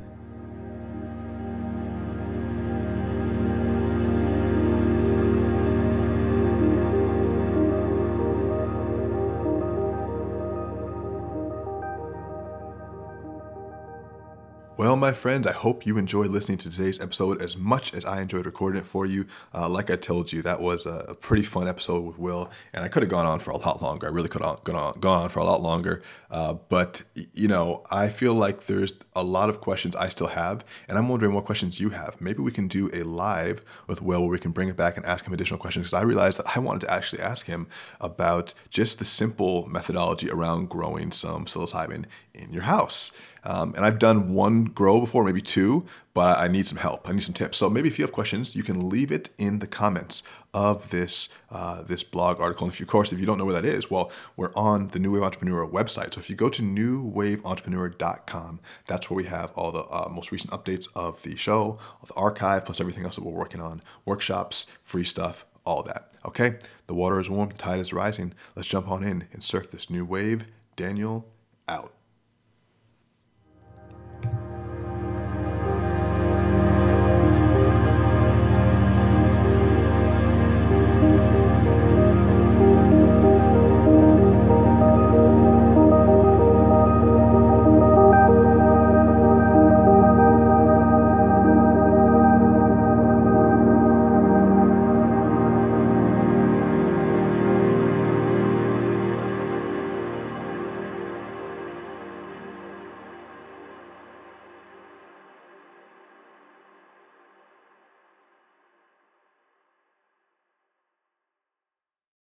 Well, my friends, I hope you enjoyed listening to today's episode as much as I enjoyed recording it for you. Uh, like I told you, that was a, pretty fun episode with Will, and I could have gone on for a lot longer. I really could have gone on, gone on for a lot longer. Uh, but, you know, I feel like there's a lot of questions I still have, and I'm wondering what questions you have. Maybe we can do a live with Will where we can bring it back and ask him additional questions because I realized that I wanted to actually ask him about just the simple methodology around growing some psilocybin in your house. Um, and I've done one grow before, maybe two, but I need some help. I need some tips. So maybe if you have questions, you can leave it in the comments of this uh, this blog article. And if of course, if you don't know where that is, well, we're on the New Wave Entrepreneur website. So if you go to newwaveentrepreneur.com, that's where we have all the uh, most recent updates of the show, the archive, plus everything else that we're working on, workshops, free stuff, all that. Okay, the water is warm, the tide is rising. Let's jump on in and surf this new wave. Daniel out.